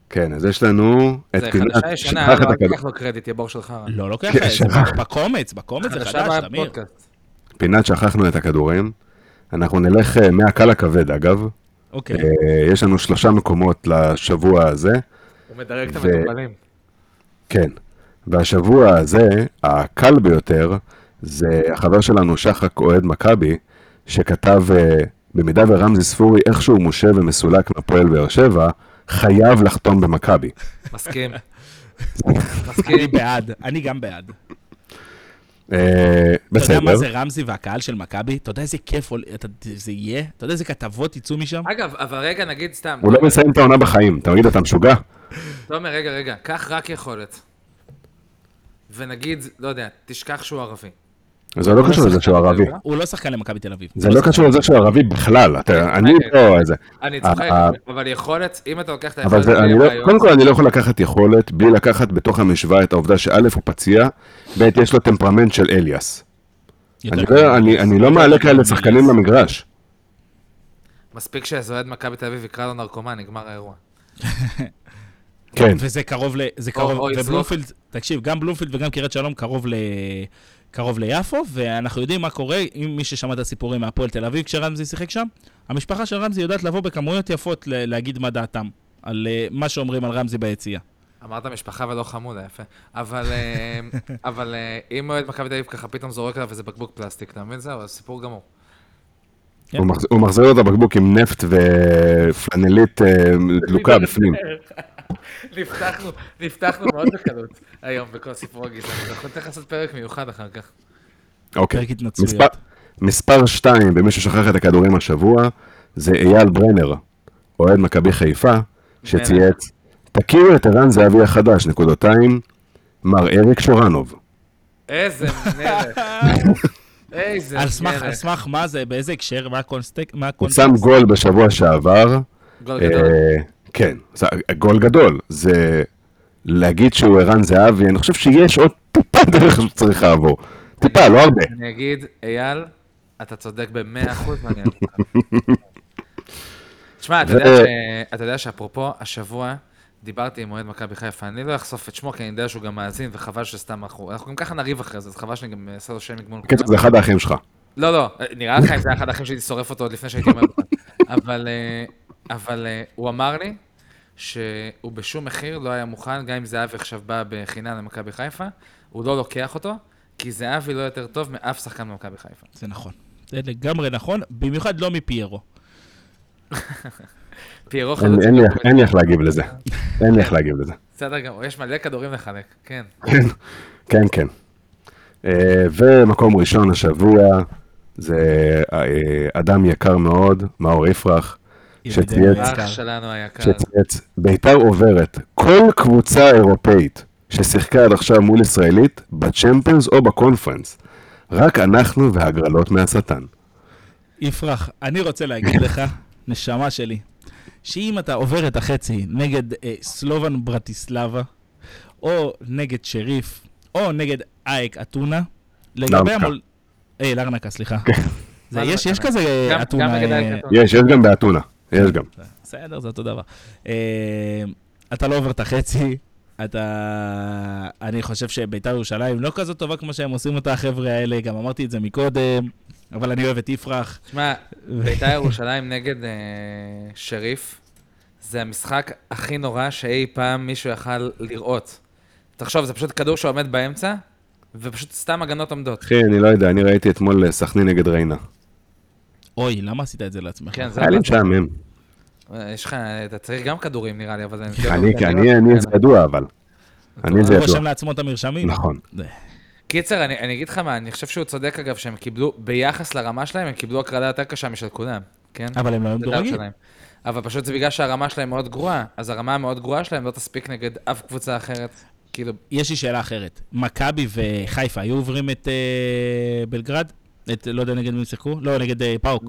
כן, אז יש לנו את זה פינת חדשה ישנה, לא הכדור- אקח לו קרדיט, יא בור של חרא. לא לוקח זה. בקומץ, בקומץ זה חדש, תמיר. פינת שכחנו את הכדורים. אנחנו נלך אה, מהקל הכבד אגב. אוקיי. אה, יש לנו שלושה מקומות לשבוע הזה. הוא מדרג את המטופלים. כן. והשבוע הזה, הקל ביותר, זה החבר שלנו שחק אוהד מכבי, שכתב, אה, במידה ורמזי ספורי איכשהו מושה ומסולק מהפועל באר שבע, חייב לחתום במכבי. מסכים. אני מסכים. בעד, אני גם בעד. אה, אתה יודע מה בסדר. זה רמזי והקהל של מכבי? אתה יודע איזה כיף זה יהיה? אתה יודע איזה כתבות יצאו משם? אגב, אבל רגע, נגיד סתם. הוא לא מסיים את העונה בחיים, אתה מגיד, אתה משוגע? תומר, רגע, רגע, קח רק יכולת. ונגיד, לא יודע, תשכח שהוא ערבי. זה לא קשור לזה שהוא ערבי. הוא לא שחקן למכבי תל אביב. זה לא קשור לזה שהוא ערבי בכלל, אתה- אני לא איזה. אני צוחק, אה, אבל יכולת, אם אתה לוקח את אבל היכולת... לא, קודם כל אני לא יכול לקחת יכולת בלי לקחת בתוך המשוואה את העובדה שא' הוא פציע, ב' יש לו טמפרמנט של אליאס. אני. לא- אני אני לא מעלה כאלה שחקנים למגרש. מספיק שאיזה אוהד מכבי תל אביב יקרא לו נרקומן, נגמר האירוע. כן, וזה קרוב ל... זה קרוב... ובלומפילד, תקשיב, גם בלומפילד וגם קריית שלום קרוב ל... קרוב ליפו, ואנחנו יודעים מה קורה, אם מי ששמע את הסיפורים מהפועל תל אביב כשרמזי שיחק שם, המשפחה של רמזי יודעת לבוא בכמויות יפות ל- להגיד מה דעתם על אה, מה שאומרים על רמזי ביציאה. אמרת משפחה ולא חמודה, יפה. אבל, אה, אבל אה, אם אוהד מכבי תל אביב ככה פתאום זורק עליו איזה בקבוק פלסטיק, אתה מבין? זהו, סיפור גמור. כן. הוא מחז- הוא מחזיר לו את הבקבוק עם נפט ופלנלית אה, דלוקה בפנים. נפתחנו, נפתחנו מאוד בקלות היום בכל סיפור הגזענות. אנחנו נצטרך לעשות פרק מיוחד אחר כך. אוקיי. פרק התנצלויות. מספר- מספר 2, במי ששכח את הכדורים השבוע, זה אייל ברנר, אוהד מכבי חיפה, שצייץ, תכירו את ערן זהבי החדש, נקודותיים, מר אריק שורנוב. איזה מלך. איזה על סמך, על מלך. סמך מה זה, באיזה הקשר, מה ה context, מה הוא? שם גול בשבוע שעבר. גול גדול. אה, כן, זה גול גדול. זה להגיד שהוא ערן זהבי, אני חושב שיש עוד טיפה דרך שצריך לעבור. טיפה, לא הרבה. אני אגיד, אייל, אתה צודק במאה אחוז ואני. תשמע, אתה יודע שאפרופו, השבוע דיברתי עם אוהד מכבי חיפה, אני לא אחשוף את שמו, כי אני יודע שהוא גם מאזין, וחבל שסתם אנחנו, אנחנו גם ככה נריב אחרי זה, אז חבל שאני גם אעשה לו שיימינג מול בקיצור, זה אחד האחים שלך. לא, לא, נראה לך אם זה היה אחד האחים שהייתי שורף אותו עוד לפני שהייתי אומר לך. אבל, אה, אבל אה, הוא אמר לי שהוא בשום מחיר לא היה מוכן, גם אם זהבי עכשיו בא בחינם למכבי חיפה, הוא לא לוקח אותו, כי זהבי לא יותר טוב מאף שחקן במכבי חיפה. זה נכון. זה לגמרי נכון, במיוחד לא מפיירו. פיירו אין- חלוץ. אין לי- אין לי איך להגיב לזה. אין לי איך להגיב לזה. בסדר גמור, יש מלא כדורים לחלק, כן. כן, כן, כן. אה, ומקום ראשון השבוע, זה אה, אדם יקר מאוד, מאור יפרח, שצייץ. שצייץ, ביתר עוברת כל קבוצה אירופאית ששיחקה עד עכשיו מול ישראלית, בצ'מפיונס או בקונפרנס. רק אנחנו והגרלות מהשטן. יפרח, אני רוצה להגיד לך, נשמה שלי, שאם אתה עובר את החצי נגד אה, סלובן ברטיסלבה, או נגד שריף, או נגד אייק אתונה, לגבי. המול... אה, לרנקה, סליחה. זה, מה זה יש, יש? כזה אה, אה, אתונה. יש, יש גם באתונה. יש גם. בסדר, זה אותו דבר. אה, אתה לא עובר את החצי, אתה... אני חושב שביתר ירושלים לא כזאת טובה כמו שהם עושים אותה, החבר'ה האלה, גם אמרתי את זה מקודם, אבל אני אוהב את יפרח. תשמע, בית"ר ירושלים נגד אה, שריף, זה המשחק הכי נורא שאי פעם מישהו יכל לראות. תחשוב, זה פשוט כדור שעומד באמצע, ופשוט סתם הגנות עומדות. אחי, אני לא יודע, אני ראיתי אתמול אה, סכנין נגד ריינה. אוי, למה עשית את זה לעצמך? כן, זה היה לי. משעמם. יש לך, אתה צריך גם כדורים נראה לי, אבל... אני, כי אני, אני זה ידוע, אבל. אני זה הוא ידוע. רושם לעצמו את המרשמים. נכון. זה- קיצר, אני, אני אגיד לך מה, אני חושב שהוא צודק אגב, שהם קיבלו, ביחס לרמה שלהם, הם קיבלו הקרדה יותר קשה משל כולם, כן? אבל הם לא היו זה מדורגים. אבל פשוט זה בגלל שהרמה שלהם מאוד גרועה, אז הרמה המאוד גרועה שלהם לא תספיק נגד אף קבוצה אחרת. כאילו, יש לי שאלה אחרת. מכבי וחיפה היו עוברים את אה, בלגרד? את, לא יודע נגד מי הם שיחקו? לא, נגד אה, פאוק.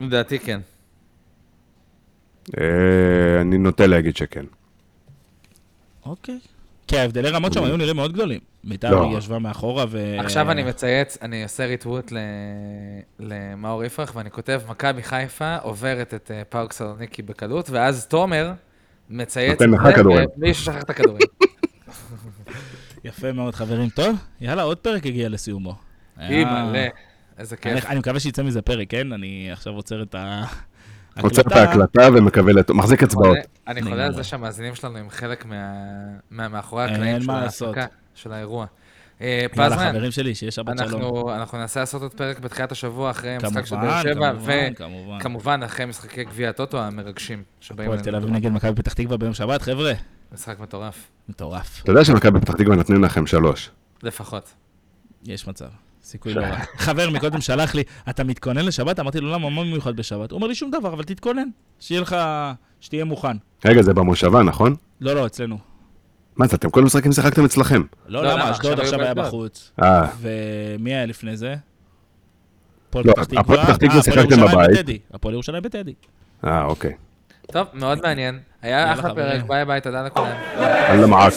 לדעתי כן. אה, אני נוטה להגיד שכן. אוקיי. כי ההבדלי רמות שם היו נראים מאוד גדולים. ביתר לא. ישבה מאחורה ו... עכשיו אני מצייץ, אני עושה ריטווט ל- למאור יפרח, ואני כותב, מכבי חיפה עוברת את אה, פאוק סלוניקי בקלות, ואז תומר מצייץ נותן לך זה, כדורים. ומי ששכח את הכדורים. יפה מאוד, חברים. טוב, יאללה, עוד פרק הגיע לסיומו. היא היה- מלא, איזה אני, כיף. אני מקווה שיצא מזה פרק, כן? אני עכשיו עוצר את ה... עוצר את ההקלטה ומקבל את... מחזיק אצבעות. אני חולה על. זה שהמאזינים שלנו הם חלק מה- מהמאחורי אין הקלעים של. ההפקה, של האירוע. אה, פזמן, חברים שלי, שיהיה שבת שלום. אנחנו אנחנו ננסה לעשות עוד פרק בתחילת השבוע אחרי המשחק של באר שבע, כמובן, כמובן. וכמובן אחרי משחקי גביע הטוטו המרגשים שבאים הפועל תל אביב נגד מכבי פתח תקווה ביום שבת, חבר'ה. משחק מטורף, מטורף. אתה יודע שמכבי פתח תקווה נותנים לכם שלוש. לפחות. יש מצב. סיכוי לא רע. חבר מקודם שלח לי, אתה מתכונן לשבת? אמרתי לו, למה, מה מיוחד בשבת? הוא אומר לי, שום דבר, אבל תתכונן. שיהיה לך, שתהיה מוכן. רגע, זה במושבה, נכון? לא, לא, אצלנו. מה זה, אתם כל המשחקים שיחקתם אצלכם? לא, לא, למה, למה? אשדוד עכשיו היה. בחוץ. אה, ומי היה לפני זה? הפועל לא, פתח תקווה. הפועל פתח תקווה אה, הפועל שיחקתם ירושלים בבית. בטדי. הפועל ירושלים בטדי. אה, אוקיי. טוב, מאוד מעניין. היה אחלה. פרק, ביי ביי, תודה לכולם. אללה מעק.